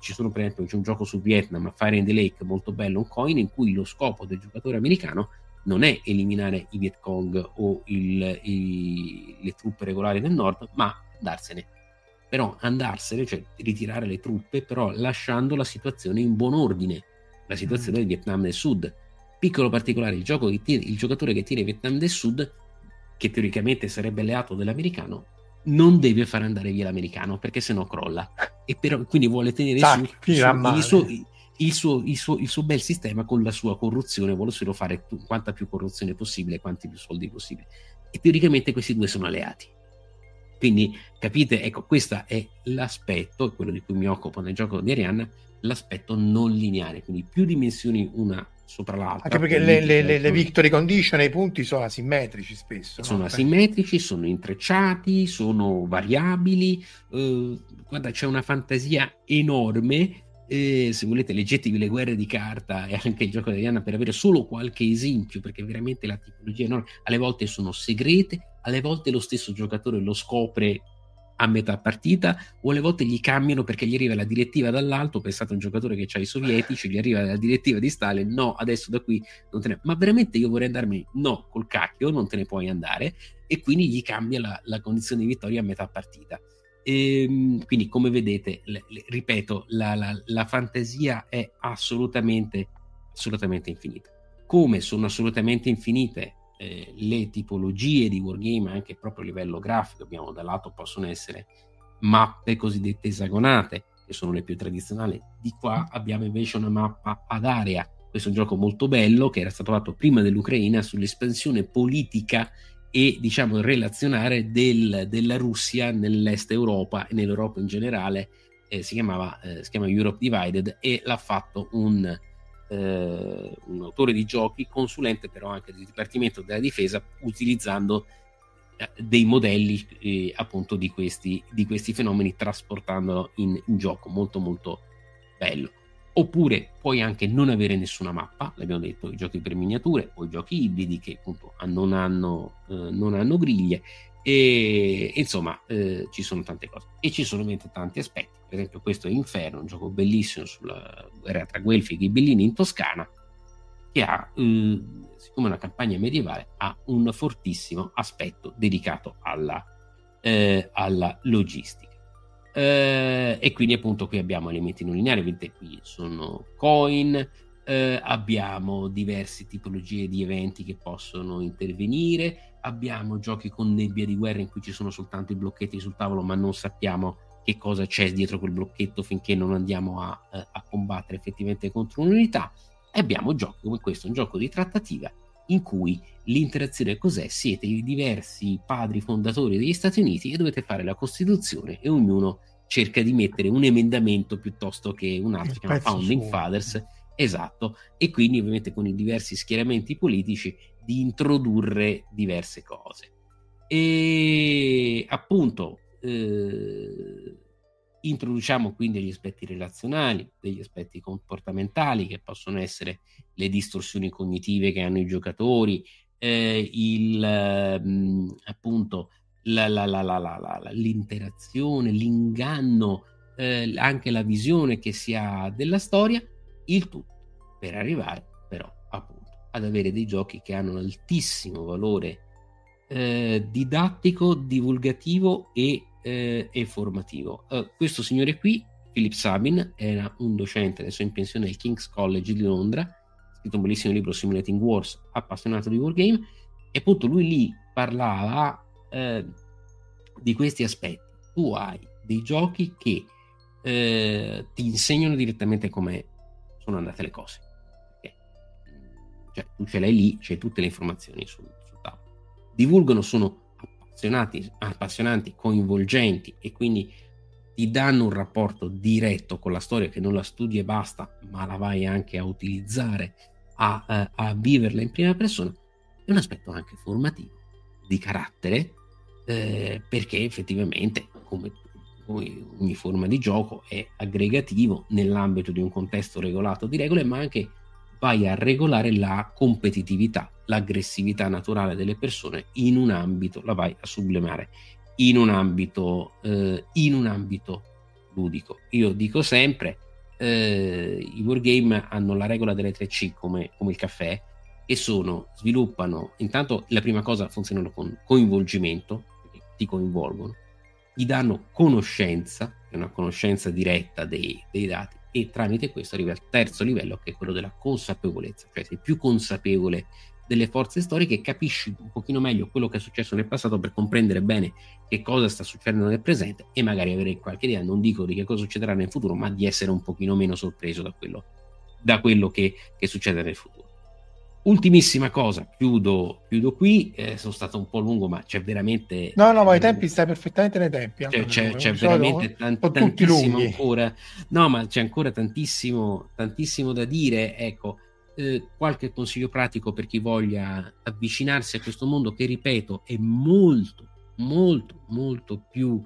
ci sono per esempio c'è un gioco su Vietnam, Fire in the Lake, molto bello, un coin in cui lo scopo del giocatore americano non è eliminare i Viet Cong o il, i, le truppe regolari del nord, ma andarsene. Però andarsene, cioè ritirare le truppe, però lasciando la situazione in buon ordine, la situazione mm. del Vietnam del Sud. Piccolo particolare, il, gioco che tira, il giocatore che tira il Vietnam del Sud, che teoricamente sarebbe alleato dell'americano, non deve far andare via l'americano perché sennò crolla e però, quindi vuole tenere Tac, su il suo, il, suo, il, suo, il, suo, bel sistema con la sua corruzione vuole solo fare quanta più corruzione possibile quanti più soldi possibile e teoricamente questi due sono alleati quindi capite ecco questo è l'aspetto quello di cui mi occupo nel gioco di Arianna l'aspetto non lineare quindi più dimensioni una sopra l'altra. Anche perché le, le, le, le, victory condition e i punti sono asimmetrici spesso. Sono no? asimmetrici, sono intrecciati, sono variabili. Eh, guarda, c'è una fantasia enorme. Eh, se volete, leggetevi le guerre di carta e anche il gioco di Diana per avere solo qualche esempio, perché veramente la tipologia è enorme. Alle volte sono segrete, alle volte lo stesso giocatore lo scopre a metà partita o alle volte gli cambiano perché gli arriva la direttiva dall'alto, pensate a un giocatore che ha i sovietici, gli arriva la direttiva di Stalin, no, adesso da qui non te ne... Ma veramente io vorrei andarmi, no, col cacchio, non te ne puoi andare e quindi gli cambia la, la condizione di vittoria a metà partita. E, ehm, quindi come vedete, le, le, ripeto, la, la, la fantasia è assolutamente, assolutamente infinita. come sono assolutamente infinite eh, le tipologie di wargame anche proprio a livello grafico. Abbiamo da lato possono essere mappe cosiddette esagonate, che sono le più tradizionali. Di qua abbiamo invece una mappa ad area. Questo è un gioco molto bello che era stato fatto prima dell'Ucraina sull'espansione politica e diciamo relazionare del, della Russia nell'est Europa e nell'Europa in generale. Eh, si, chiamava, eh, si chiama Europe Divided e l'ha fatto un eh, un autore di giochi, consulente però anche del Dipartimento della Difesa, utilizzando eh, dei modelli eh, appunto di questi, di questi, fenomeni, trasportandolo in, in, gioco. Molto molto bello. Oppure puoi anche non avere nessuna mappa, l'abbiamo detto, i giochi per miniature o i giochi ibridi che appunto non hanno, eh, non hanno griglie e insomma eh, ci sono tante cose. E ci sono ovviamente tanti aspetti. Per esempio questo è Inferno un gioco bellissimo sulla guerra tra Guelfi e Ghibellini in Toscana che ha eh, siccome una campagna medievale ha un fortissimo aspetto dedicato alla, eh, alla logistica. Eh, e quindi appunto qui abbiamo elementi non lineari vedete qui sono coin eh, abbiamo diverse tipologie di eventi che possono intervenire abbiamo giochi con nebbia di guerra in cui ci sono soltanto i blocchetti sul tavolo, ma non sappiamo che cosa c'è dietro quel blocchetto finché non andiamo a, eh, a combattere effettivamente contro un'unità. E abbiamo giochi come questo, un gioco di trattativa in cui l'interazione cos'è? Siete i diversi padri fondatori degli Stati Uniti e dovete fare la Costituzione e ognuno cerca di mettere un emendamento piuttosto che un altro, si chiama Founding. Fathers, esatto, e quindi ovviamente con i diversi schieramenti politici di introdurre diverse cose. E appunto eh, introduciamo quindi degli aspetti relazionali, degli aspetti comportamentali che possono essere le distorsioni cognitive che hanno i giocatori, eh, il, mh, mm, appunto la, la, la, l'interazione, l'inganno, eh, anche la visione che si ha della storia, il tutto per arrivare però appunto ad avere dei giochi che hanno un altissimo valore eh, didattico, divulgativo e, eh, e formativo. Uh, questo signore qui, Philip Sabin, era un docente adesso in pensione al King's College di Londra, ha scritto un bellissimo libro Simulating Wars, appassionato di wargame, e appunto lui lì parlava eh, di questi aspetti. Tu hai dei giochi che eh, ti insegnano direttamente come sono andate le cose. Cioè tu ce l'hai lì, c'è tutte le informazioni sul, sul tavolo. Divulgano, sono appassionati, appassionanti, coinvolgenti e quindi ti danno un rapporto diretto con la storia che non la studi e basta, ma la vai anche a utilizzare, a, a, a viverla in prima persona, è un aspetto anche formativo, di carattere, eh, perché effettivamente, come, come ogni forma di gioco, è aggregativo nell'ambito di un contesto regolato di regole, ma anche vai a regolare la competitività, l'aggressività naturale delle persone in un ambito, la vai a sublimare in un ambito, eh, in un ambito ludico. Io dico sempre, eh, i wargame hanno la regola delle 3C come, come il caffè e sono, sviluppano, intanto la prima cosa funzionano con coinvolgimento, ti coinvolgono, ti danno conoscenza, una conoscenza diretta dei, dei dati, e tramite questo arrivi al terzo livello che è quello della consapevolezza, cioè sei più consapevole delle forze storiche, capisci un pochino meglio quello che è successo nel passato per comprendere bene che cosa sta succedendo nel presente e magari avere qualche idea, non dico di che cosa succederà nel futuro, ma di essere un pochino meno sorpreso da quello, da quello che, che succede nel futuro. Ultimissima cosa, chiudo, chiudo qui, eh, sono stato un po' lungo ma c'è veramente... No, no, ma i tempi stai perfettamente nei tempi. C'è, c'è, c'è veramente tant- tantissimo ancora, no ma c'è ancora tantissimo, tantissimo da dire, ecco, eh, qualche consiglio pratico per chi voglia avvicinarsi a questo mondo che, ripeto, è molto, molto, molto più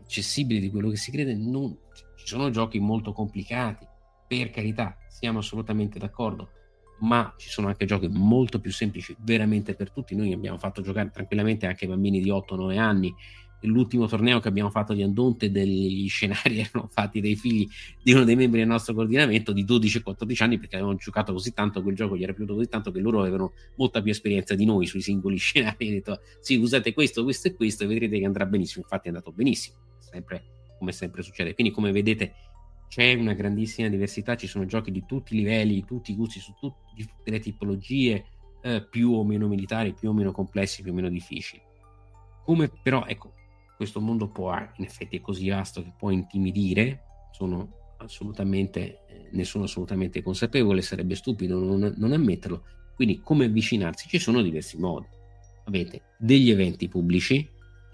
accessibile di quello che si crede, non, ci sono giochi molto complicati, per carità, siamo assolutamente d'accordo ma ci sono anche giochi molto più semplici veramente per tutti. Noi abbiamo fatto giocare tranquillamente anche bambini di 8-9 anni. L'ultimo torneo che abbiamo fatto di Andonte, degli scenari erano fatti dai figli di uno dei membri del nostro coordinamento di 12-14 anni perché avevano giocato così tanto, quel gioco gli era piaciuto così tanto che loro avevano molta più esperienza di noi sui singoli scenari. Ha detto sì, usate questo, questo e questo e vedrete che andrà benissimo. Infatti è andato benissimo, sempre, come sempre succede. Quindi come vedete c'è una grandissima diversità, ci sono giochi di tutti i livelli, di tutti i gusti, su tut- di tutte le tipologie, eh, più o meno militari, più o meno complessi, più o meno difficili. Come però, ecco, questo mondo può, in effetti è così vasto che può intimidire, sono assolutamente, eh, ne sono assolutamente consapevole, sarebbe stupido non, non ammetterlo, quindi come avvicinarsi? Ci sono diversi modi. Avete degli eventi pubblici,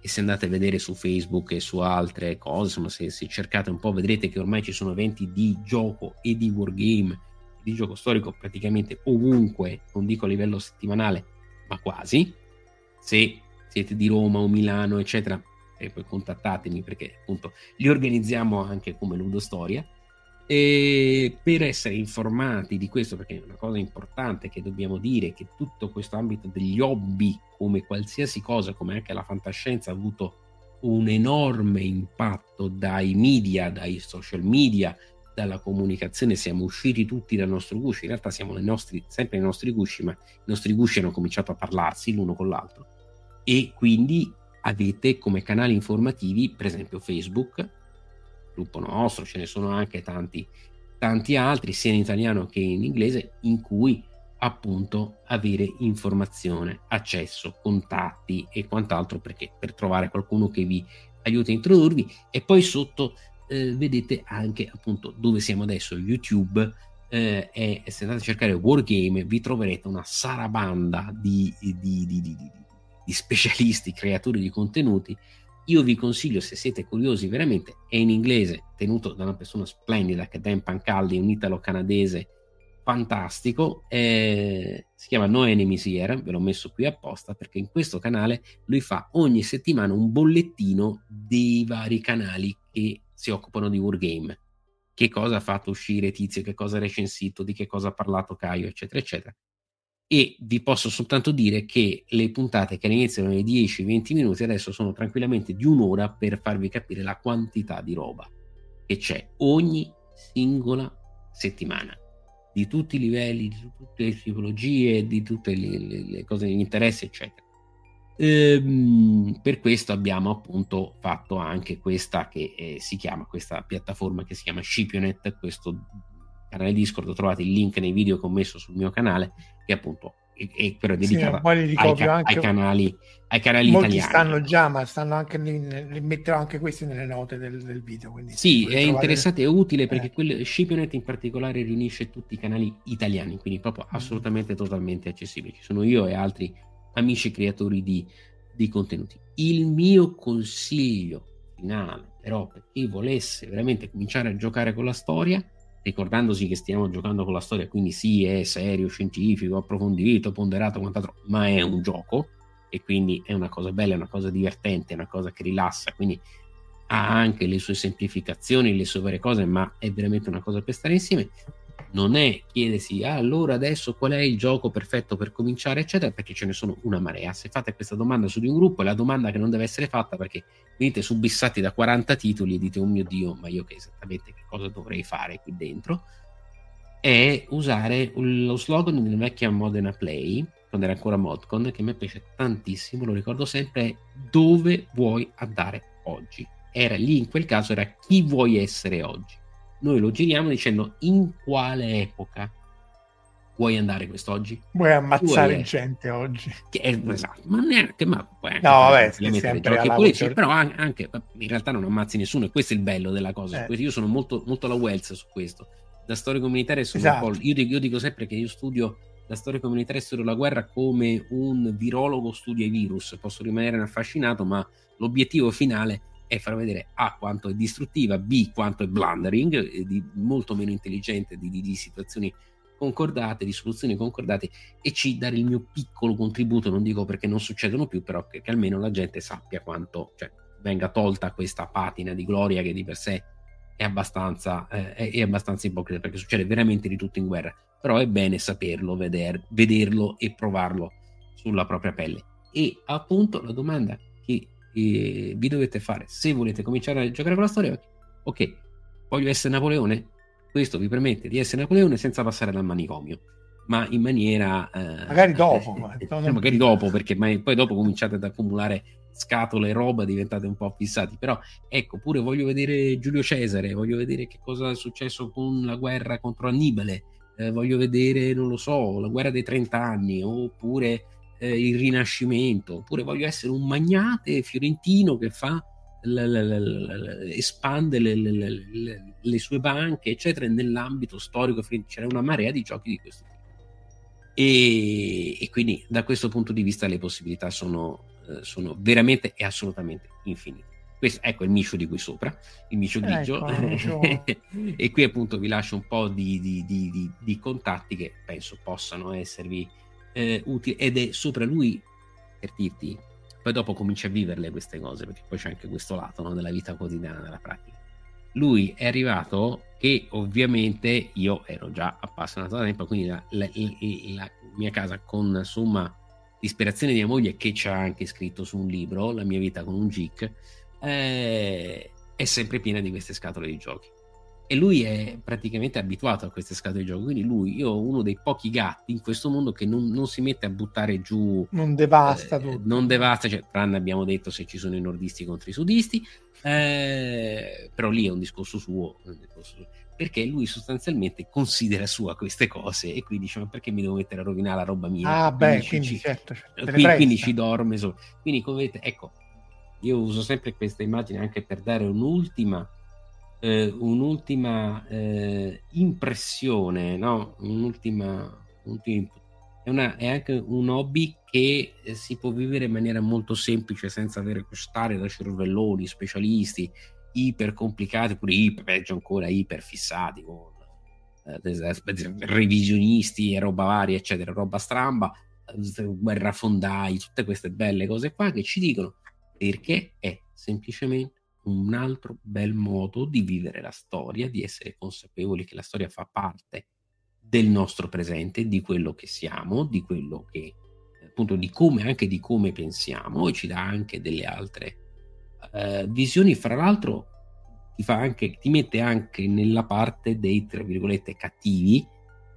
e se andate a vedere su Facebook e su altre cose, insomma, se, se, cercate un po', vedrete che ormai ci sono eventi di gioco e di wargame, di gioco storico praticamente ovunque, non dico a livello settimanale, ma quasi. Se siete di Roma o Milano, eccetera, e poi contattatemi perché appunto li organizziamo anche come Ludo Storia. E per essere informati di questo, perché è una cosa importante che dobbiamo dire che tutto questo ambito degli hobby, come qualsiasi cosa, come anche la fantascienza, ha avuto un enorme impatto dai media, dai social media, dalla comunicazione. Siamo usciti tutti dal nostro guscio. In realtà siamo nostri, sempre nei nostri gusci, ma i nostri gusci hanno cominciato a parlarsi l'uno con l'altro. E quindi avete come canali informativi, per esempio, Facebook gruppo nostro, ce ne sono anche tanti, tanti altri, sia in italiano che in inglese, in cui appunto avere informazione, accesso, contatti e quant'altro perché per trovare qualcuno che vi aiuti a introdurvi. E poi sotto eh, vedete anche appunto dove siamo adesso YouTube eh, e se andate a cercare Wargame vi troverete una sarabanda di, di, di, di specialisti creatori di contenuti io vi consiglio, se siete curiosi veramente, è in inglese, tenuto da una persona splendida che è Dan Pancaldi, un italo-canadese fantastico, eh, si chiama No Enemies Here, ve l'ho messo qui apposta perché in questo canale lui fa ogni settimana un bollettino dei vari canali che si occupano di Wargame. Che cosa ha fatto uscire Tizio, che cosa ha recensito, di che cosa ha parlato Caio, eccetera, eccetera e vi posso soltanto dire che le puntate che iniziano nei 10-20 minuti adesso sono tranquillamente di un'ora per farvi capire la quantità di roba che c'è ogni singola settimana di tutti i livelli, di tutte le tipologie, di tutte le, le, le cose, gli interessi, eccetera. Ehm, per questo abbiamo appunto fatto anche questa che eh, si chiama, questa piattaforma che si chiama Scipionet, questo canale Discord, trovate il link nei video che ho messo sul mio canale, che appunto è, è però dedicato sì, ai, ca- ai, canali, ai canali molti italiani. stanno già, ma stanno anche, li metterò anche questi nelle note del, del video. sì, è interessante e utile perché eh. Scipionet in particolare riunisce tutti i canali italiani, quindi proprio mm. assolutamente totalmente accessibili. Ci sono io e altri amici creatori di, di contenuti. Il mio consiglio finale, però, per chi volesse veramente cominciare a giocare con la storia, ricordandosi che stiamo giocando con la storia, quindi sì, è serio, scientifico, approfondito, ponderato, quant'altro, ma è un gioco e quindi è una cosa bella, è una cosa divertente, è una cosa che rilassa, quindi ha anche le sue semplificazioni, le sue varie cose, ma è veramente una cosa per stare insieme non è chiedersi ah, allora adesso qual è il gioco perfetto per cominciare, eccetera, perché ce ne sono una marea. Se fate questa domanda su di un gruppo, è la domanda che non deve essere fatta perché venite subissati da 40 titoli e dite oh mio dio, ma io che esattamente che cosa dovrei fare qui dentro? È usare lo slogan della vecchia Modena Play, quando era ancora Modcon, che mi piace tantissimo, lo ricordo sempre, dove vuoi andare oggi? Era lì, in quel caso era chi vuoi essere oggi noi lo giriamo dicendo in quale epoca vuoi andare quest'oggi? Vuoi ammazzare vuoi gente oggi? Che è, esatto, ma neanche, ma puoi anche no, vabbè, sempre politici, però anche, in realtà non ammazzi nessuno e questo è il bello della cosa. Eh. Io sono molto, molto alla Wells su questo. Da storico militare sono esatto. Io dico, io dico sempre che io studio da storico militare studio la guerra come un virologo studia i virus. Posso rimanere affascinato, ma l'obiettivo finale è far vedere A quanto è distruttiva, B quanto è blundering, di, molto meno intelligente di, di, di, situazioni concordate, di soluzioni concordate e C dare il mio piccolo contributo, non dico perché non succedono più, però che, che almeno la gente sappia quanto, cioè venga tolta questa patina di gloria che di per sé è abbastanza, eh, è, è abbastanza ipocrita perché succede veramente di tutto in guerra, però è bene saperlo, veder, vederlo e provarlo sulla propria pelle. E appunto la domanda che eh, vi dovete fare se volete cominciare a giocare con la storia ok voglio essere Napoleone? Questo vi permette di essere Napoleone senza passare dal manicomio ma in maniera eh, magari dopo eh, magari dopo perché poi dopo cominciate ad accumulare scatole e roba diventate un po' fissati, però ecco, pure voglio vedere Giulio Cesare, voglio vedere che cosa è successo con la guerra contro Annibale, eh, voglio vedere, non lo so, la guerra dei 30 anni, oppure eh, il Rinascimento, oppure voglio essere un magnate fiorentino che fa l- l- l- espande le, sue banche, eccetera, nell'ambito storico, c'era una marea di giochi di questo tipo. E, e quindi da questo punto di vista le possibilità sono, eh, sono veramente e assolutamente infinite. Questo, ecco il micio di qui sopra, il micio grigio. Ecco, e qui appunto vi lascio un po' di, di, di, di contatti che penso possano esservi eh, utili ed è sopra lui, per dirti, poi dopo comincia a viverle queste cose, perché poi c'è anche questo lato no, della vita quotidiana, della pratica. Lui è arrivato che ovviamente io ero già appassionato da tempo, quindi la, la, la, mia casa con somma disperazione di mia moglie che ci ha anche scritto su un libro, La mia vita con un geek, eh, è sempre piena di queste scatole di giochi e lui è praticamente abituato a queste scatole di gioco. Quindi lui, io uno dei pochi gatti in questo mondo che non, non si mette a buttare giù. Non devasta eh. Non devasta, cioè, tranne abbiamo detto se ci sono i nordisti contro i sudisti. Eh, però lì è un discorso suo. Un discorso suo perché lui sostanzialmente considera sua queste cose e quindi dice ma perché mi devo mettere a rovinare la roba mia ah beh quindi, ci, certo, certo. Quindi, quindi, ci dorme so. quindi come vedete ecco io uso sempre questa immagine anche per dare un'ultima eh, un'ultima eh, impressione, no? un'ultima, un'ultima è, una, è, anche un hobby che eh, si può vivere in maniera molto semplice senza avere stare da cervelloni, specialisti, iper complicati, pure iper, peggio ancora iper fissati con eh, revisionisti e roba varia, eccetera, roba stramba, guerrafondai, tutte queste belle cose qua che ci dicono perché è semplicemente un altro bel modo di vivere la storia, di essere consapevoli che la storia fa parte del nostro presente, di quello che siamo, di quello che appunto di come anche di come pensiamo e ci dà anche delle altre uh, visioni. Fra l'altro, ti, fa anche, ti mette anche nella parte dei tra virgolette cattivi.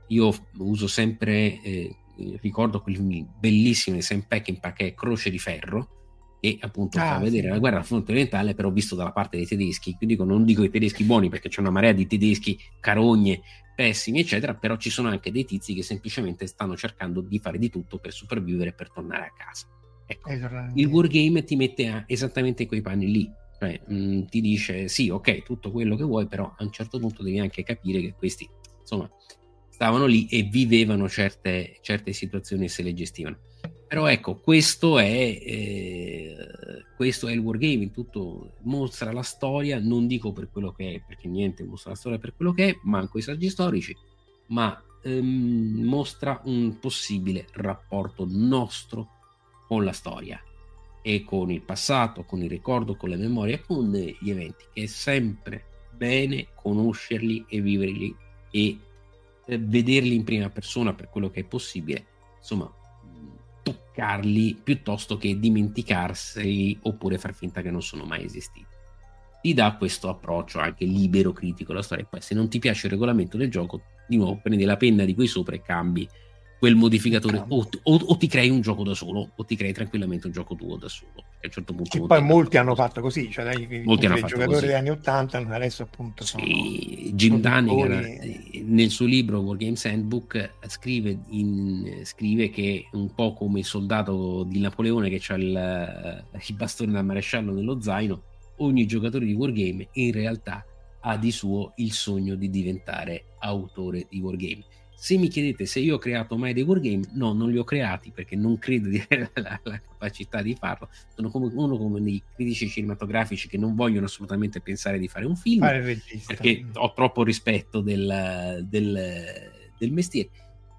Io uso sempre, eh, ricordo quel bellissimo di Sam Peckinpah che è Croce di Ferro e appunto ah, fa vedere la guerra fronte orientale però visto dalla parte dei tedeschi. Quindi dico, non dico i tedeschi buoni perché c'è una marea di tedeschi carogne pessimi eccetera però ci sono anche dei tizi che semplicemente stanno cercando di fare di tutto per sopravvivere e per tornare a casa. Ecco, il wargame ti mette a, esattamente quei panni lì. Cioè, mh, mm, ti dice sì ok tutto quello che vuoi però a un certo punto devi anche capire che questi insomma stavano lì e vivevano certe, certe situazioni e se le gestivano però ecco, questo è, eh, questo è il wargaming, tutto mostra la storia, non dico per quello che è, perché niente mostra la storia per quello che è, manco i saggi storici, ma ehm, mostra un possibile rapporto nostro con la storia e con il passato, con il ricordo, con le memorie, con gli eventi, che è sempre bene conoscerli e viverli e eh, vederli in prima persona per quello che è possibile. Insomma, toccarli piuttosto che dimenticarsi oppure far finta che non sono mai esistiti. Ti dà questo approccio anche libero, critico alla storia. E poi, se non ti piace il regolamento del gioco, di nuovo prendi la penna di qui sopra e cambi quel modificatore o, o, o, ti crei un gioco da solo o ti crei tranquillamente un gioco tuo da solo a un certo punto poi molti hanno fatto così cioè dai, molti hanno fatto giocatori così. degli anni 80 adesso appunto sono sì, Jim Dunnigan eh, nel suo libro War Games Handbook scrive, in, scrive che un po' come il soldato di Napoleone che ha il, il bastone da maresciallo nello zaino ogni giocatore di Wargame in realtà ha di suo il sogno di diventare autore di Wargame se mi chiedete se io ho creato mai dei wargame, no, non li ho creati perché non credo di avere la, la capacità di farlo. Sono come uno come dei critici cinematografici che non vogliono assolutamente pensare di fare un film fare perché ho troppo rispetto del, del, del, mestiere.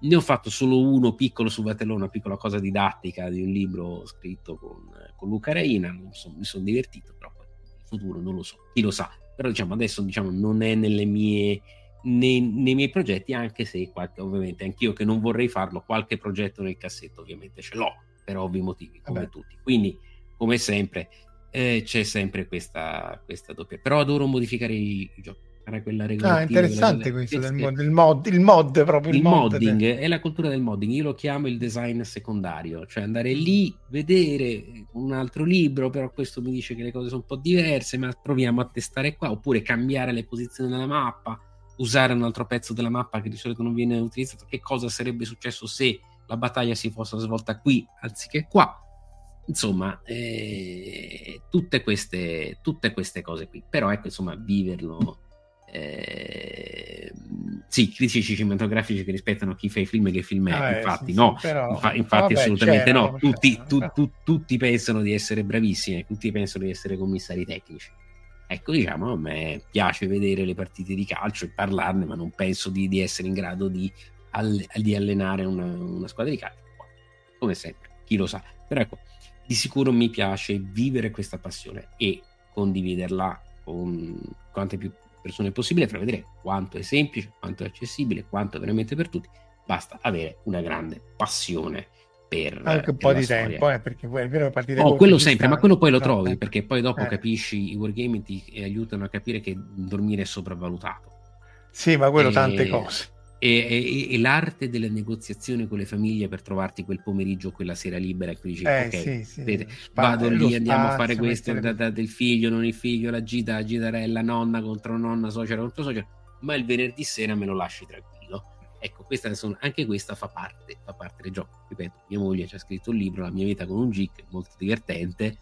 Ne ho fatto solo uno piccolo su Vatellone, una piccola cosa didattica di un libro scritto con, con Luca Reina. So, mi sono divertito, però il futuro non lo so, chi lo sa. Però diciamo adesso diciamo, non è nelle mie nei, nei, miei progetti, anche se qualche, ovviamente anch'io che non vorrei farlo, qualche progetto nel cassetto ovviamente ce l'ho, per ovvi motivi, come Vabbè. tutti. Quindi, come sempre, eh, c'è sempre questa, questa doppia. Però adoro modificare i, i giochi. era quella Ah, regolativa. interessante quella- questo del mod, il mod, il mod proprio il, il mod modding del- è la cultura del modding, io lo chiamo il design secondario, cioè andare lì, vedere un altro libro, però questo mi dice che le cose sono un po' diverse, ma proviamo a testare qua, oppure cambiare le posizioni della mappa, usare un altro pezzo della mappa che di solito non viene utilizzato, che cosa sarebbe successo se la battaglia si fosse svolta qui anziché qua. Insomma, eh, tutte, queste, tutte queste cose qui, però ecco, insomma, viverlo eh, sì, critici cinematografici che rispettano chi fa i film e che film è. Ah, eh, infatti, sì, no, sì, però- Infa- infatti, vabbè, assolutamente no. Tutti, tu- però. tu- tutti pensano di essere bravissimi, tutti pensano di essere commissari tecnici. Ecco, diciamo, a me piace vedere le partite di calcio e parlarne, ma non penso di, di essere in grado di, all- di allenare una, una squadra di calcio. Come sempre, chi lo sa. Però ecco, di sicuro mi piace vivere questa passione e condividerla con quante più persone possibile per vedere quanto è semplice, quanto è accessibile, quanto è veramente per tutti. Basta avere una grande passione per anche un per po' di storia. tempo, eh, perché è vero partite Oh, quello sempre, ma stanno, quello poi lo trovi eh. perché poi dopo Eh. capisci i wargaming ti aiutano a capire che dormire è sopravvalutato. Sì, ma quello E- tante cose. E, e- e l'arte della negoziazione con le famiglie per trovarti quel pomeriggio quella sera libera e qui dici Eh, ok, sì, sì, vede, vado lì, andiamo a fare spazio, questo mettere- da- da- del figlio, non il figlio, la gita, la gitarella, nonna contro nonna, suocera contro suocera, ma il venerdì sera me lo lasci tranquillo. Ecco, questa sono- anche questa fa parte, fa parte del gioco. Ripeto, mia moglie ci ha scritto un libro, La mia vita con un geek, molto divertente,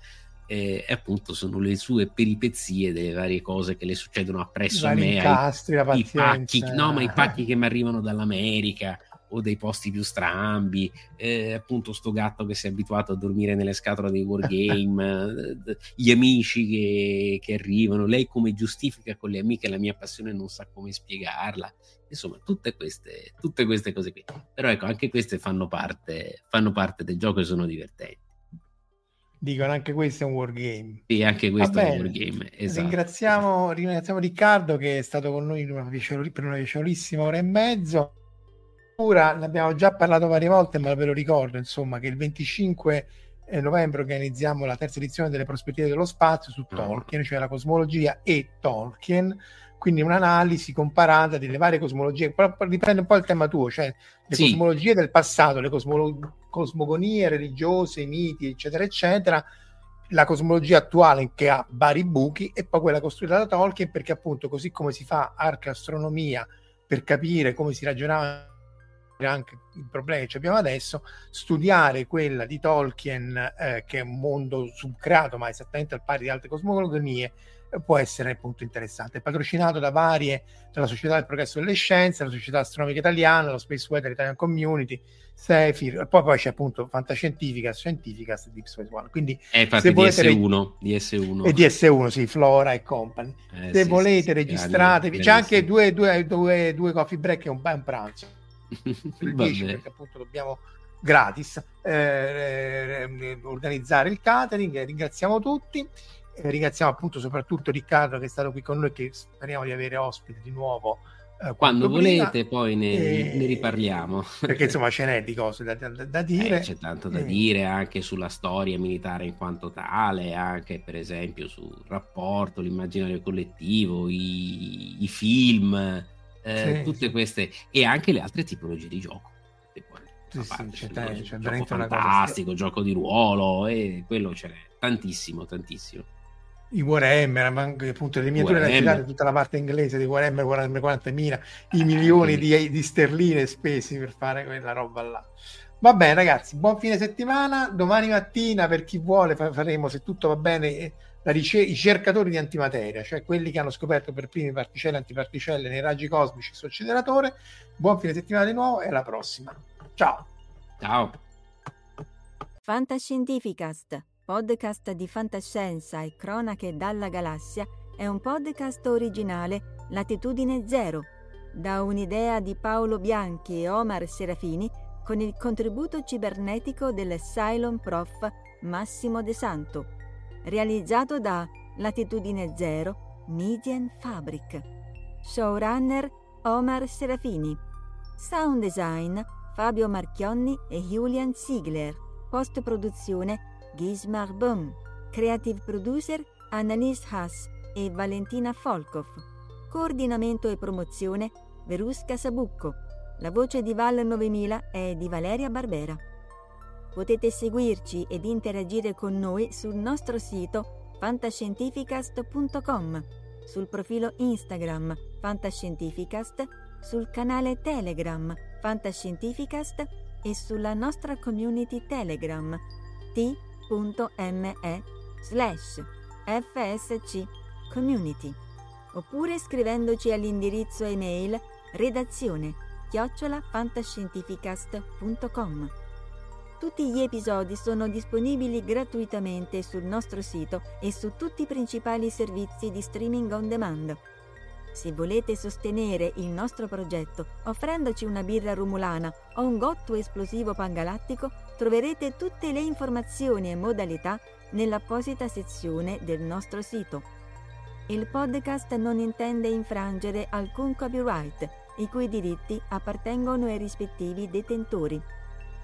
eh, e appunto sono le sue peripezie delle varie cose che le succedono appresso a me, ai incastri, la i pacchi, no, ma i pacchi che mi arrivano dall'America o dei posti più strambi, eh, appunto sto gatto che si è abituato a dormire nelle scatole dei wargame, eh, gli amici che, che arrivano, lei come giustifica con le amiche la mia passione non sa come spiegarla, insomma tutte queste, tutte queste cose qui, però ecco anche queste fanno parte, fanno parte del gioco e sono divertenti. Dicono anche questo è un wargame. E anche questo Va è un wargame, esatto. Ringraziamo, ringraziamo Riccardo che è stato con noi in una piacevoli- per una piacevolissima ora e mezzo. Ora ne abbiamo già parlato varie volte, ma ve lo ricordo, insomma, che il 25 eh, novembre organizziamo la terza edizione delle prospettive dello spazio su Ah. Tolkien, cioè la cosmologia e Tolkien, quindi un'analisi comparata delle varie cosmologie. Però riprende un po' il tema tuo, cioè le Sì. cosmologie del passato, le cosmolo- cosmogonie religiose, i miti, eccetera, eccetera, la cosmologia attuale che ha vari buchi e poi quella costruita da Tolkien perché appunto così come si fa arcastronomia per capire come si ragionava anche il problema che ci abbiamo adesso, studiare quella di Tolkien eh, che è un mondo subcreato ma esattamente al pari di altre cosmogonie eh, può essere appunto interessante. È patrocinato da varie, dalla Società del Progresso delle Scienze, la Società Astronomica Italiana, lo Space Weather Italian Community, Sefir, poi, poi c'è appunto Fantascientifica, Scientificas e Deep Space One. Quindi È infatti se volete DS1, DS1. e DS1, sì, Flora e Company. Eh, Se sì, volete sì, registratevi, c'è anche due, due, due, due coffee break e un, un pranzo. Il 10 Vabbè. perché appunto dobbiamo gratis eh, eh, organizzare il catering eh, ringraziamo tutti eh, ringraziamo appunto soprattutto Riccardo che è stato qui con noi che speriamo di avere ospite di nuovo eh, Quando prima, volete, poi ne, ne riparliamo. perché insomma ce n'è di cose da, da- da dire Eh, c'è tanto da Eh, dire anche sulla storia militare in quanto tale, anche per esempio sul rapporto, l'immaginario collettivo, i, i film, eh, Sì, tutte queste e anche le altre tipologie di gioco. Sì, a sì, parte, c'è c'è c'è gioco veramente una cosa fantastico, gioco di ruolo e quello ce n'è tantissimo, tantissimo. i Warhammer, ma appunto le miniature da Warhammer. tutta la parte inglese di Warhammer, Warhammer 40.000, i milioni di, di sterline spesi per fare quella roba là. Va bene ragazzi, buon fine settimana, domani mattina per chi vuole fa- faremo, se tutto va bene, eh, rice- i cercatori di antimateria, cioè quelli che hanno scoperto per primi particelle e antiparticelle nei raggi cosmici su acceleratore. Buon fine settimana di nuovo e alla prossima. Ciao! Ciao! Fantascientificast, podcast di fantascienza e cronache dalla galassia, è un podcast originale Latitudine Zero, da un'idea di Paolo Bianchi e Omar Serafini con il contributo cibernetico del Cylon Prof Massimo De Santo, realizzato da Latitudine Zero Median Fabric. Showrunner Omar Serafini. Sound design Fabio Marchionni e Julian Ziegler. Post produzione Gismar Bum. Creative producer Annalise Haas e Valentina Folkov. coordinamento e promozione Verusca Sabucco. La voce di Val 9000 è di Valeria Barbera. Potete seguirci ed interagire con noi sul nostro sito fantascientificast.com, sul profilo Instagram Fantascientificast, sul canale Telegram Fantascientificast e sulla nostra community Telegram t.me slash fsc community oppure scrivendoci all'indirizzo email redazione chiocciolafantascientificast.com. Tutti gli episodi sono disponibili gratuitamente sul nostro sito e su tutti i principali servizi di streaming on demand. Se volete sostenere il nostro progetto offrendoci una birra rumulana o un gotto esplosivo pangalattico, troverete tutte le informazioni e modalità nell'apposita sezione del nostro sito. Il podcast non intende infrangere alcun copyright, i cui diritti appartengono ai rispettivi detentori.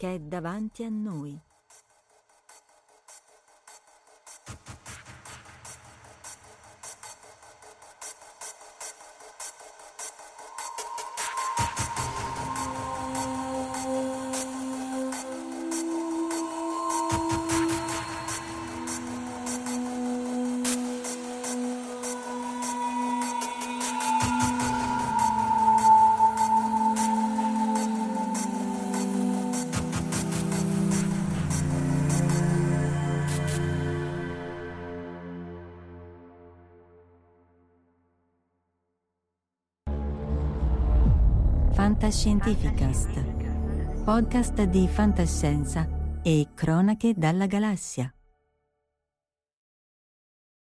che è davanti a noi. Fantascientificast, podcast di fantascienza e cronache dalla galassia.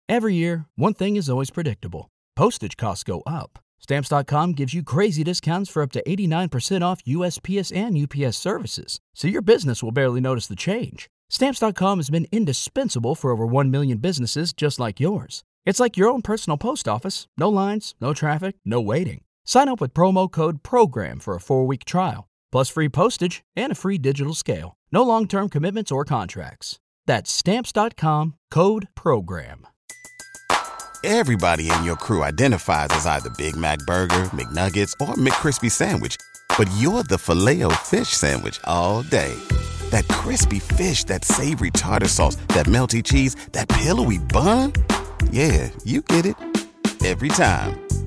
Every year, one thing is always predictable postage costs go up. Stamps.com gives you crazy discounts for up to 89% off USPS and UPS services, so your business will barely notice the change. Stamps.com has been indispensable for over 1 million businesses just like yours. It's like your own personal post office no lines, no traffic, no waiting. Sign up with promo code PROGRAM for a four week trial, plus free postage and a free digital scale. No long term commitments or contracts. That's stamps.com code PROGRAM. Everybody in your crew identifies as either Big Mac Burger, McNuggets, or McCrispy Sandwich, but you're the filet fish Sandwich all day. That crispy fish, that savory tartar sauce, that melty cheese, that pillowy bun. Yeah, you get it every time.